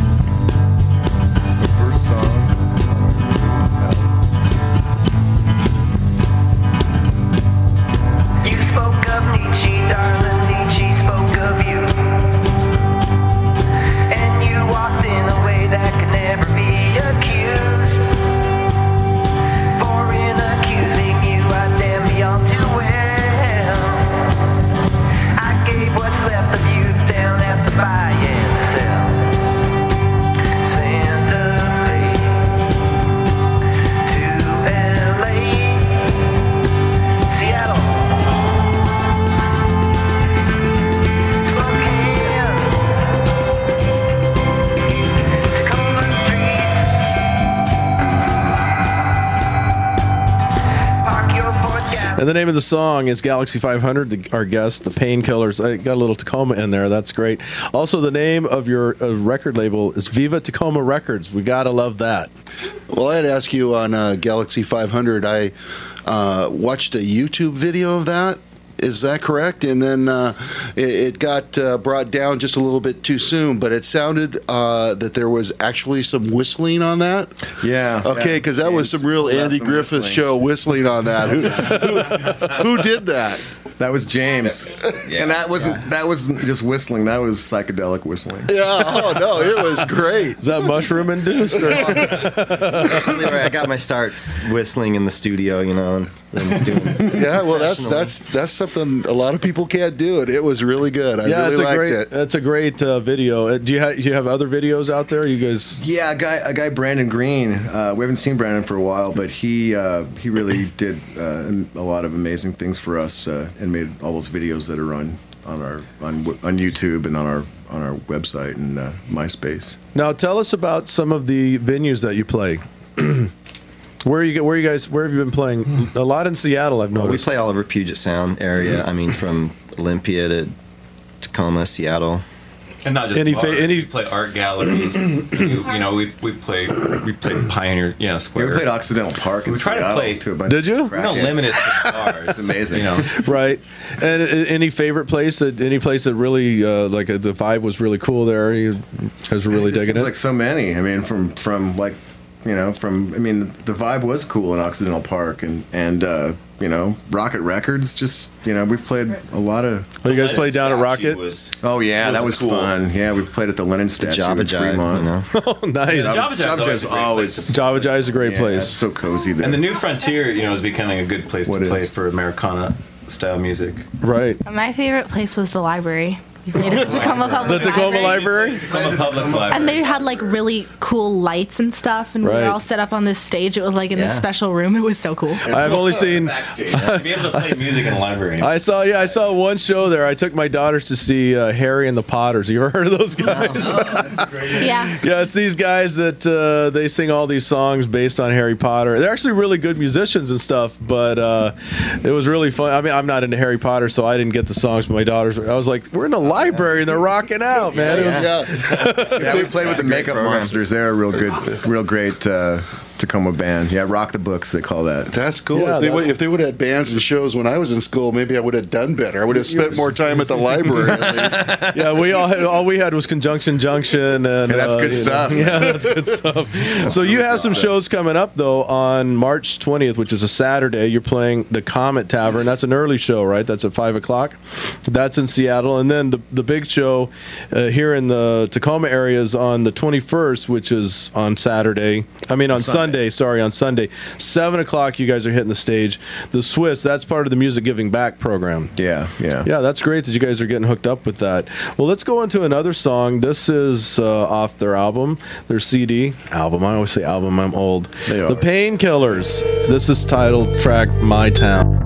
Name of the song is Galaxy 500. The, our guest, the Painkillers. I got a little Tacoma in there. That's great. Also, the name of your uh, record label is Viva Tacoma Records. We gotta love that. Well, I'd ask you on uh, Galaxy 500. I uh, watched a YouTube video of that. Is that correct? And then uh, it, it got uh, brought down just a little bit too soon, but it sounded uh, that there was actually some whistling on that. Yeah. Okay, because that was some real Andy some Griffith whistling. show whistling on that. Who, who, who did that? That was James, and that wasn't that wasn't just whistling. That was psychedelic whistling. Yeah. Oh no, it was great. Is that mushroom induced? Or? <laughs> Really, I got my starts whistling in the studio, you know, and, and doing. <laughs> Yeah, well, that's that's that's something a lot of people can't do, and it was really good. I yeah, really liked great. it. That's a great uh, video. Uh, do you have you have other videos out there? You guys. Yeah, a guy, a guy, Brandon Green. Uh, we haven't seen Brandon for a while, but he uh, he really did uh, a lot of amazing things for us uh, and made all those videos that are on on our on on YouTube and on our on our website and uh, MySpace. Now, tell us about some of the venues that you play. <clears throat> where you where you guys where have you been playing? A lot in Seattle, I've Well, we play all over Puget Sound area. I mean, <laughs> from Olympia to Tacoma, Seattle. And not just Any bars. fa- any- we play art galleries. you, you know, we we play we played Pioneer, yeah, Yeah, Square. we played Occidental Park. In We try to Seattle play- to a bunch Did you? Of we don't crackheads. limit it to <laughs> bars. It's amazing. You know, right. And uh, any favorite place that any place that really uh, like uh, the vibe was really cool there. You guys were really It just digging seems it. like so many. I mean, from from like you know, from I mean, the vibe was cool in Occidental Park, and and uh, you know, Rocket Records. Just you know, we've played a lot of. Oh, you guys played down at Rocket? Oh yeah, was that was cool. fun. Yeah, we played at the Lenin The statue Java in Jive, Fremont. you know. <laughs> oh, nice. Java Jive's Java always Jive's a great always place Java Jive is a great Yeah, place. it's so cozy there. and the new frontier, you know, is becoming a good place What to is? play for Americana style music. Right. My favorite place was the library. We played at the Tacoma The Public Tacoma Library. Library. Tacoma Public Library. And they had like really cool lights and stuff, and we Right. were all set up on this stage. It was like in this Yeah. special room. It was so cool. <laughs> I've only seen. to be able to play music in a library. I saw. Yeah, I saw one show there. I took my daughters to see uh, Harry and the Potters. You ever heard of those <laughs> guys? <laughs> Yeah. Yeah, it's these guys that uh, they sing all these songs based on Harry Potter. They're actually really good musicians and stuff, but uh, it was really fun. I mean, I'm not into Harry Potter, so I didn't get the songs. But my daughters, were- I was like, we're in a library and they're rocking out, man. It was- Yeah. <laughs> yeah, we played with the Makeup program. Monsters. They're a real good, real great uh, Tacoma band. Yeah, Rock the Books they call that. That's cool. Yeah, if, they that- would, if they would have had bands and shows when I was in school, maybe I would have done better. I would have spent more time at the library at least. <laughs> yeah, we all had, all we had was Conjunction Junction, and Hey, that's uh, good you know, stuff. <laughs> yeah, that's good stuff. so you have some shows coming up though on March 20th, which is a Saturday. You're playing the Comet Tavern. That's an early show, right? That's at five o'clock. That's in Seattle, and then the the big show uh, here in the Tacoma area is on the 21st, which is on Saturday. I mean on Sunday. Sorry, on Sunday, seven o'clock. You guys are hitting the stage. The Swiss. That's part of the Music Giving Back program. Yeah, yeah. Yeah, that's great that you guys are getting hooked up with that. Well, let's go into another song. This is uh, off their album, their CD album. I always say album. I'm old. The Painkillers. This is titled track "My Town."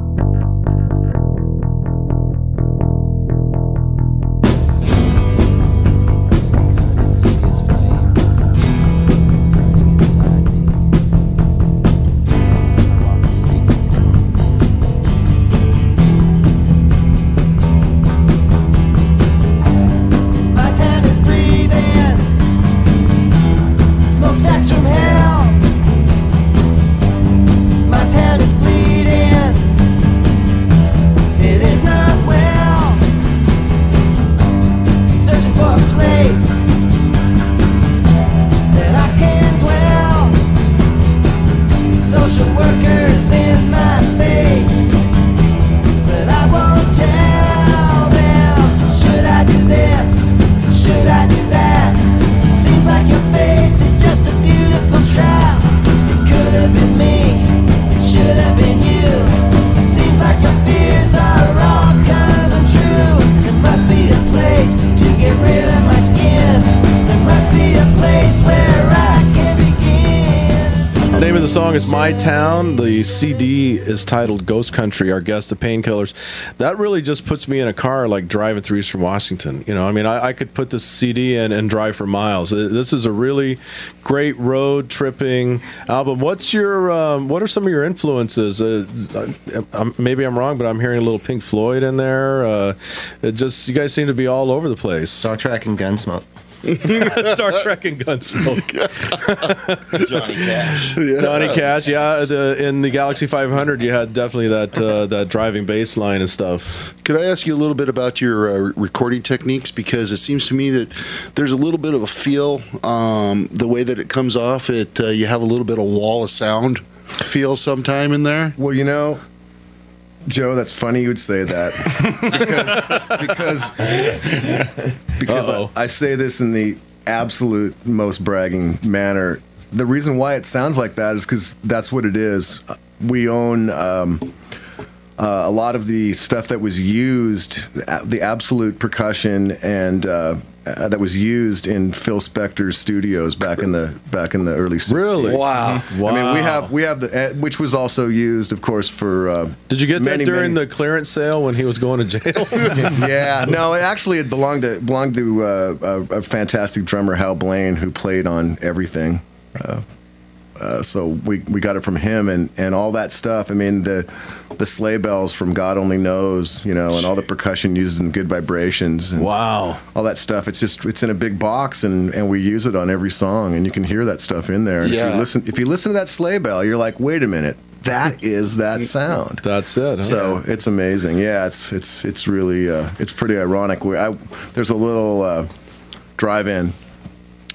CD is titled Ghost Country, Our Guest, the Painkillers. That really just puts me in a car like driving through Eastern Washington. You know, I mean, I, I could put this CD in and drive for miles. Uh, This is a really great road tripping album. What's your, um, what are some of your influences? Uh, um, maybe I'm wrong, but I'm hearing a little Pink Floyd in there. Uh, it just, you guys seem to be all over the place. Star Trek and Gunsmoke. <laughs> Star Trek and Gunsmoke. <laughs> Johnny Cash. Johnny Cash, yeah. The, in the Galaxie 500, you had definitely that uh, that driving bass line and stuff. Could I ask you a little bit about your uh, recording techniques? Because it seems to me that there's a little bit of a feel, um, the way that it comes off. It uh, you have a little bit of wall of sound feel sometime in there. Well, you know, Joe, that's funny you would say that because because because I, I say this in the absolute most bragging manner. The reason why it sounds like that is because that's what it is. We own. Um, uh, a lot of the stuff that was used, the absolute percussion and uh, uh, that was used in Phil Spector's studios back in the back in the early 60s. Really? Wow. I mean, we have we have the uh, which was also used, of course, for. Uh, Did you get many, that during many- the clearance sale when he was going to jail? <laughs> yeah, no, it actually it belonged to belonged to uh, a, a fantastic drummer Hal Blaine who played on everything. Uh, so we, we got it from him and, and all that stuff. I mean the the sleigh bells from God Only Knows, you know, and all the percussion used in Good Vibrations. And wow, all that stuff. It's just it's in a big box and, and we use it on every song, and you can hear that stuff in there. And If Yeah. you listen if you listen to that sleigh bell, you're like, wait a minute, that <laughs> is that sound. That's it. huh? So it's amazing. Yeah, it's it's it's really uh, it's pretty ironic. We, I, there's a little uh, drive-in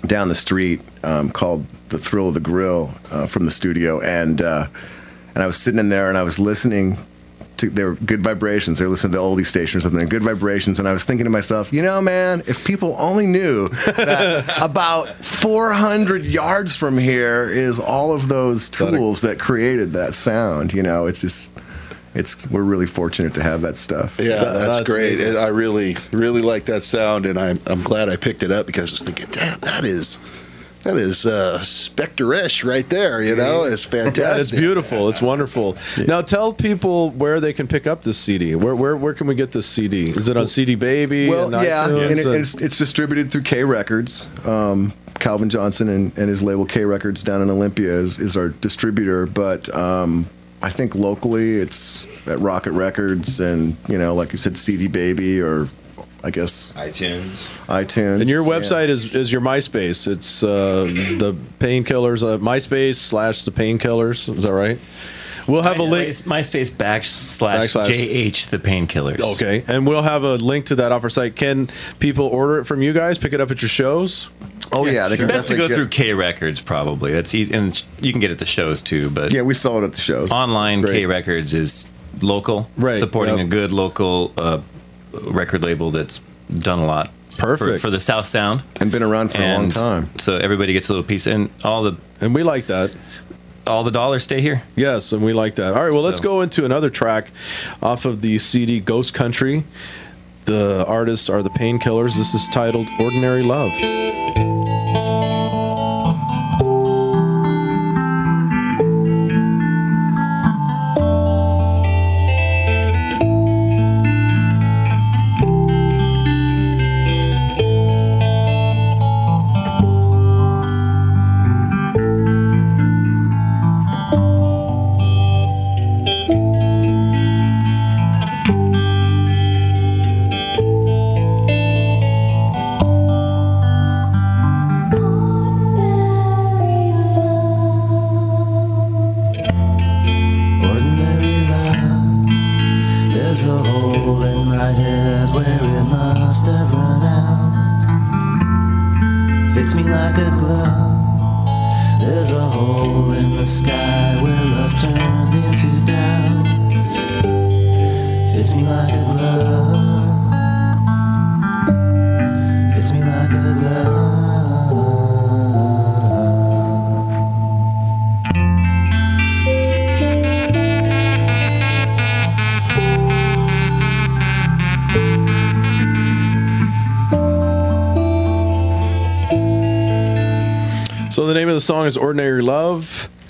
down the street um, called the Thrill of the Grill uh, from the studio, and uh, and I was sitting in there and I was listening. To, they were good vibrations. They were listening to the oldie station or something. Good vibrations, and I was thinking to myself, you know, man, if people only knew that <laughs> about 400 yards from here is all of those tools that created that sound. You know, it's just, it's we're really fortunate to have that stuff. Yeah, that's, great. I really, really like that sound, and I'm, I'm glad I picked it up because I was thinking, damn, that is, that is uh, Spector-ish right there. You know, it's fantastic. Yeah, it's beautiful. It's wonderful. Now tell people where they can pick up this CD. Where where, where can we get this CD? Is it on CD Baby? Well, and yeah, iTunes? and it, it's, it's distributed through K Records. Um, Calvin Johnson and, and his label K Records down in Olympia is, is our distributor, but um, I think locally it's at Rocket Records and you know, like you said, CD Baby or I guess iTunes. iTunes. and your yeah. website is, is your MySpace. It's uh, the Painkillers. Uh, MySpace slash the Painkillers. Is that right? We'll have a link. MySpace backslash, Backslash. JH the painkillers. Okay, and we'll have a link to that off our site. Can people order it from you guys? Pick it up at your shows? Oh yeah, they it's can best to go definitely through K Records probably. That's easy, and you can get it at the shows too. But Yeah, we sell it at the shows. online, K Records is local, Right, Supporting yep. a good local uh, record label that's done a lot. Perfect. for, for the South Sound and been around for a long time. So everybody gets a little piece, and all the and we like that. All the dollars stay here. Yes, and we like that. All right, well, let's go into another track off of the CD Ghost Country. The artists are the Painkillers. This is titled Ordinary Love.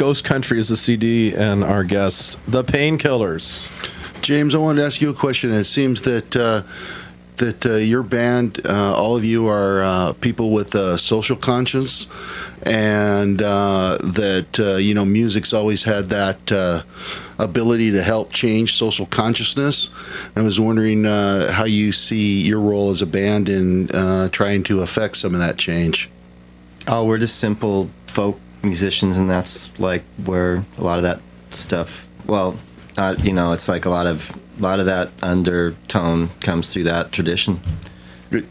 Ghost Country is the CD, and our guest, the Painkillers. James, I wanted to ask you a question. It seems that uh, that uh, your band, uh, all of you, are uh, people with a social conscience, and uh, that uh, you know music's always had that uh, ability to help change social consciousness. I was wondering uh, how you see your role as a band in uh, trying to affect some of that change. Oh, we're just simple folk musicians, and that's like where a lot of that stuff. Well, uh, you know, it's like a lot of a lot of that undertone comes through that tradition.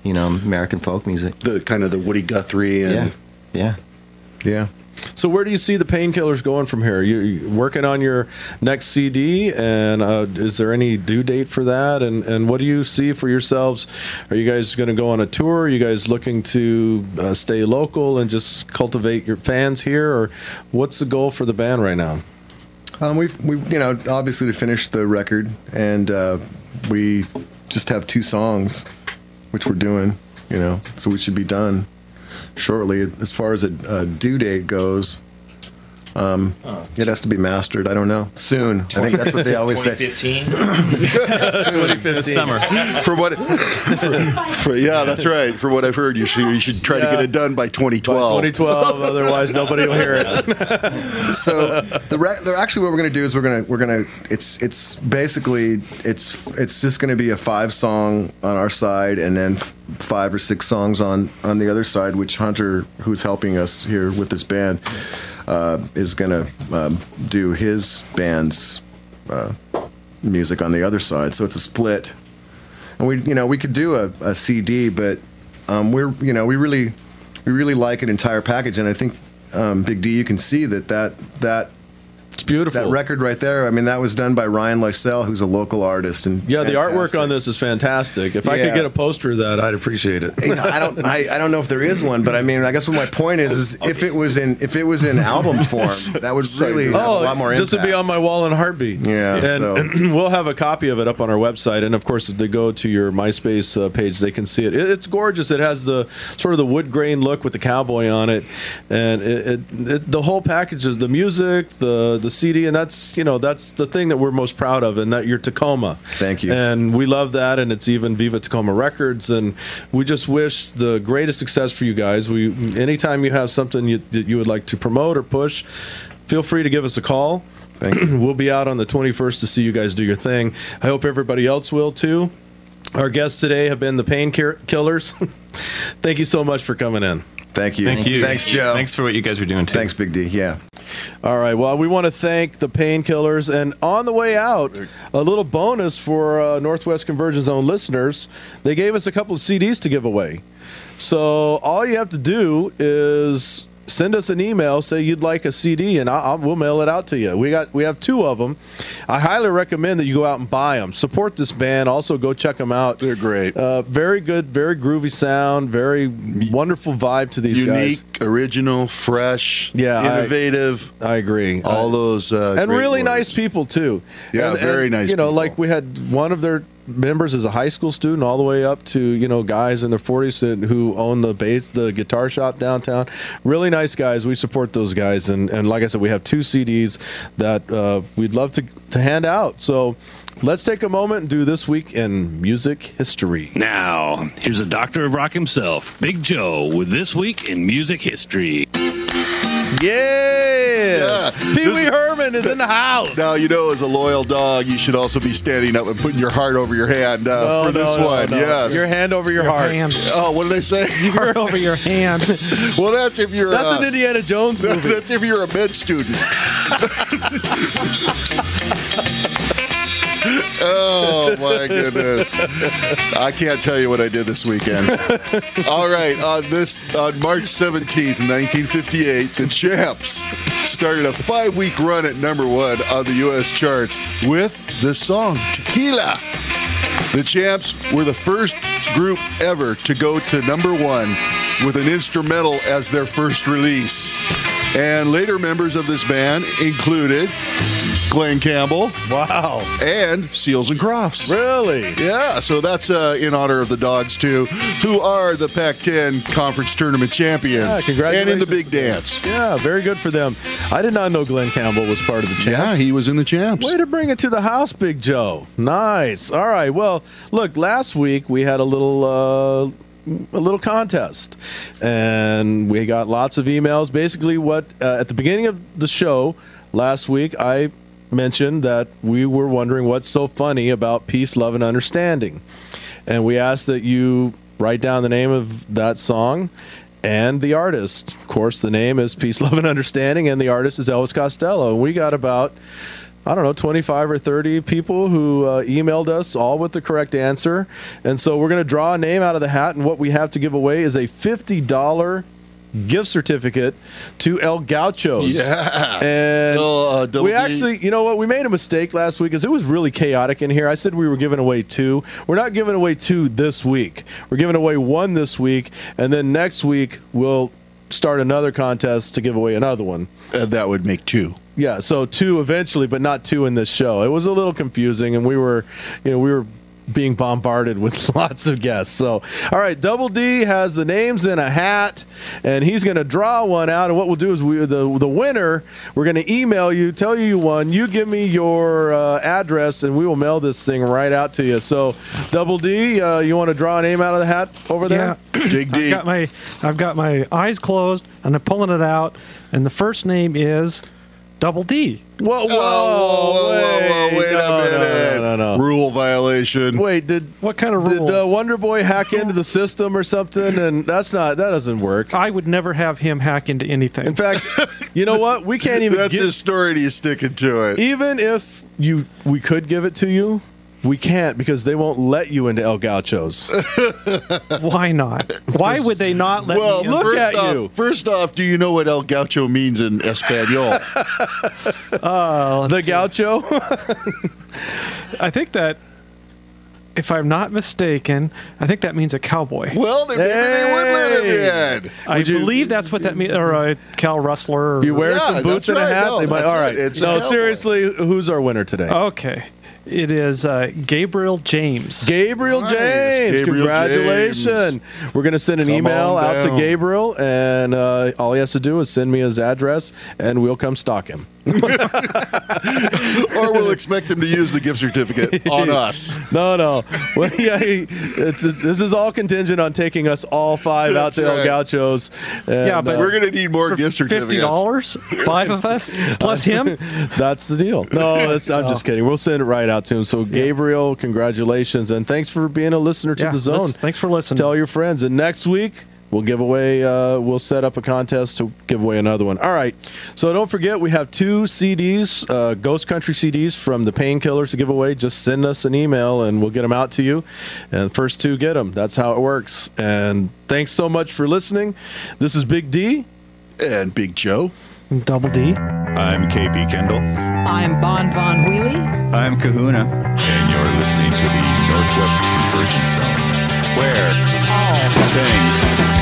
You know, American folk music. The kind of the Woody Guthrie and yeah, yeah. So where do you see the Painkillers going from here? You, you working on your next CD, and uh, is there any due date for that? And and what do you see for yourselves? Are you guys going to go on a tour? Are you guys looking to uh, stay local and just cultivate your fans here, or what's the goal for the band right now? Um, we've, we've, you know, obviously to finish the record, and uh, we just have two songs, which we're doing, you know, so we should be done shortly. As far as a, a due date goes, um, it has to be mastered. I don't know. Soon. I think that's what they always say. 2015. <laughs> This summer. For what? For, for- yeah, that's right. For what I've heard, you should you should try to get it done by 2012. 2012, otherwise nobody will hear it. <laughs> so the, re- the actually what we're gonna do is we're gonna we're gonna it's it's basically it's it's just gonna be a five song on our side and then f- five or six songs on on the other side which Hunter who's helping us here with this band uh, is gonna um, do his band's uh, music on the other side. So it's a split. And we you know we could do a, a CD but um, we're you know we really we really like an entire package. And I think um, Big D you can see that that that it's beautiful that record right there I mean that was done by Ryan Lysell who's a local artist and Yeah, the artwork on this is fantastic. If I could get a poster of that, I'd appreciate it. You know, I don't I, I don't know if there is one but I mean I guess what my point is is if it was in if it was in album <laughs> form that would really have a lot more impact Oh, This would be on my wall in a heartbeat. Yeah, and <clears throat> we'll have a copy of it up on our website. And of course, if they go to your MySpace uh, page, they can see it. it. It's gorgeous. It has the sort of the wood grain look with the cowboy on it, and it, it, it, the whole package is the music, the the CD, and that's you know that's the thing that we're most proud of, and that you're Tacoma. Thank you. And we love that, and it's even Viva Tacoma Records, and we just wish the greatest success for you guys. We anytime you have something you, that you would like to promote or push, feel free to give us a call. <clears throat> we'll be out on the 21st to see you guys do your thing. I hope everybody else will too. Our guests today have been the Painkillers. <laughs> Thank you so much for coming in. Thank you. Thank you. Thanks, Joe. Thanks for what you guys are doing too. Thanks, Big D. Yeah. All right. Well, we want to thank the Painkillers, and on the way out, a little bonus for uh, Northwest Convergence Zone listeners. They gave us a couple of CDs to give away. So all you have to do is send us an email, say you'd like a CD, and I, I, we'll mail it out to you. We got we have two of them. I highly recommend that you go out and buy them. Support this band. Also, go check them out. They're great. Uh, very good, very groovy sound. Very wonderful vibe to these guys. Unique, original, fresh, Yeah, innovative. I agree. All those uh, and really words. nice people too. Yeah, And- very and, nice You know, people. like we had one of their members as a high school student, all the way up to you know guys in their forties who own the bass, the guitar shop downtown. Really nice guys. We support those guys, and and like I said, we have two CDs that uh, we'd love to to hand out. So. Let's take a moment and do this week in music history. Now, here's a doctor of rock himself, Big Joe, with This Week in Music History. Yeah, Pee Wee Herman is in the house. Now you know, as a loyal dog, you should also be standing up and putting your heart over your hand uh, No, for this no, no, one. no. Yes, Your hand over your, heart. hand. Oh, what did I say? <laughs> Your heart over your hand. <laughs> well, that's if you're. That's uh, an Indiana Jones <laughs> movie. That's if you're a med student. Oh my goodness! I can't tell you what I did this weekend. All right, on this on March seventeenth, nineteen fifty-eight, the Champs started a five-week run at number one on the U.S. charts with the song "Tequila." The Champs were the first group ever to go to number one with an instrumental as their first release. And later members of this band included Glen Campbell. Wow. And Seals and Crofts. Really? Yeah, so that's uh, in honor of the Dogs, too, who are the Pac 10 Conference Tournament champions. Yeah, congratulations. And in the big dance. Yeah, very good for them. I did not know Glen Campbell was part of the champs. Yeah, he was in the champs. Way to bring it to the house, Big Joe. Nice. All right. Well, look, last week we had a little uh, a little contest, and we got lots of emails. Basically, what uh, at the beginning of the show last week, I mentioned that we were wondering what's so funny about peace, love, and understanding, and we asked that you write down the name of that song and the artist. Of course, the name is Peace, Love, and Understanding, and the artist is Elvis Costello. We got about, I don't know, 25 or 30 people who uh, emailed us, all with the correct answer. And so we're going to draw a name out of the hat, and what we have to give away is a $50 gift certificate to El Gauchos. Yeah. And uh, we D. actually, you know what? We made a mistake last week because it was really chaotic in here. I said we were giving away two. We're not giving away two this week. We're giving away one this week, and then next week we'll start another contest to give away another one. And that would make two. Yeah, so two eventually, but not two in this show. It was a little confusing, and we were, you know, we were being bombarded with <laughs> lots of guests. So, all right, Double D has the names in a hat, and he's going to draw one out. And what we'll do is we the the winner, we're going to email you, tell you you won. You give me your uh, address, and we will mail this thing right out to you. So, Double D, uh, you want to draw a name out of the hat over there? Yeah. <clears throat> Dig I've got my I've got my eyes closed and I'm pulling it out, and the first name is Double D. Whoa, whoa, whoa, whoa, whoa, wait no, a minute. No, no, no. Rule violation. Wait, did what kind of rule? did rules? uh, Wonder Boy hack <laughs> into the system or something? And that's not that doesn't work. I would never have him hack into anything. In fact, <laughs> you know what? We can't even. That's give- his story and he's sticking to it. even if you we could give it to you, we can't because they won't let you into El Gauchos. <laughs> Why not? Why would they not let well, me? in? look first at off, you. First off, do you know what El Gaucho means in Espanol? <laughs> Uh, the Gaucho. <laughs> I think that, if I'm not mistaken, I think that means a cowboy. well, then maybe they would let him in. I Would you- believe that's what that means, or a cow rustler. Or, If you wear Yeah, some boots that's and a right. hat, No, they might. All right. right. It's a no, seriously, who's our winner today? okay, it is uh, Gabriel James. Gabriel Nice. James, Gabriel congratulations! We're gonna send an Come email out to. Gabriel, and uh, all he has to do is send me his address, and we'll come stalk him. <laughs> or we'll expect him to use the gift certificate on <laughs> us. No, no. Well, <laughs> yeah, he, it's this is all contingent on taking us all five out That's to El. Gauchos. and, Yeah, but uh, We're going to need more For gift Fifty dollars, five of us plus him. that's the deal. No, that's, I'm just kidding. We'll send it right out to him. So, Gabriel, congratulations, and thanks for being a listener to Yeah, the zone. thanks for listening. Tell your friends, and next week. We'll give away. Uh, we'll set up a contest to give away another one. All right. So don't forget, we have two CDs, uh, Ghost Country CDs from the Painkillers to give away. Just send us an email, and we'll get them out to you. And first two get them. That's how it works. And thanks so much for listening. This is Big D. And Big Joe. Double D. I'm KP Kendall, I'm Bon Von Wheelie. I'm Kahuna, and you're listening to the Northwest Convergence Zone, where Oh, things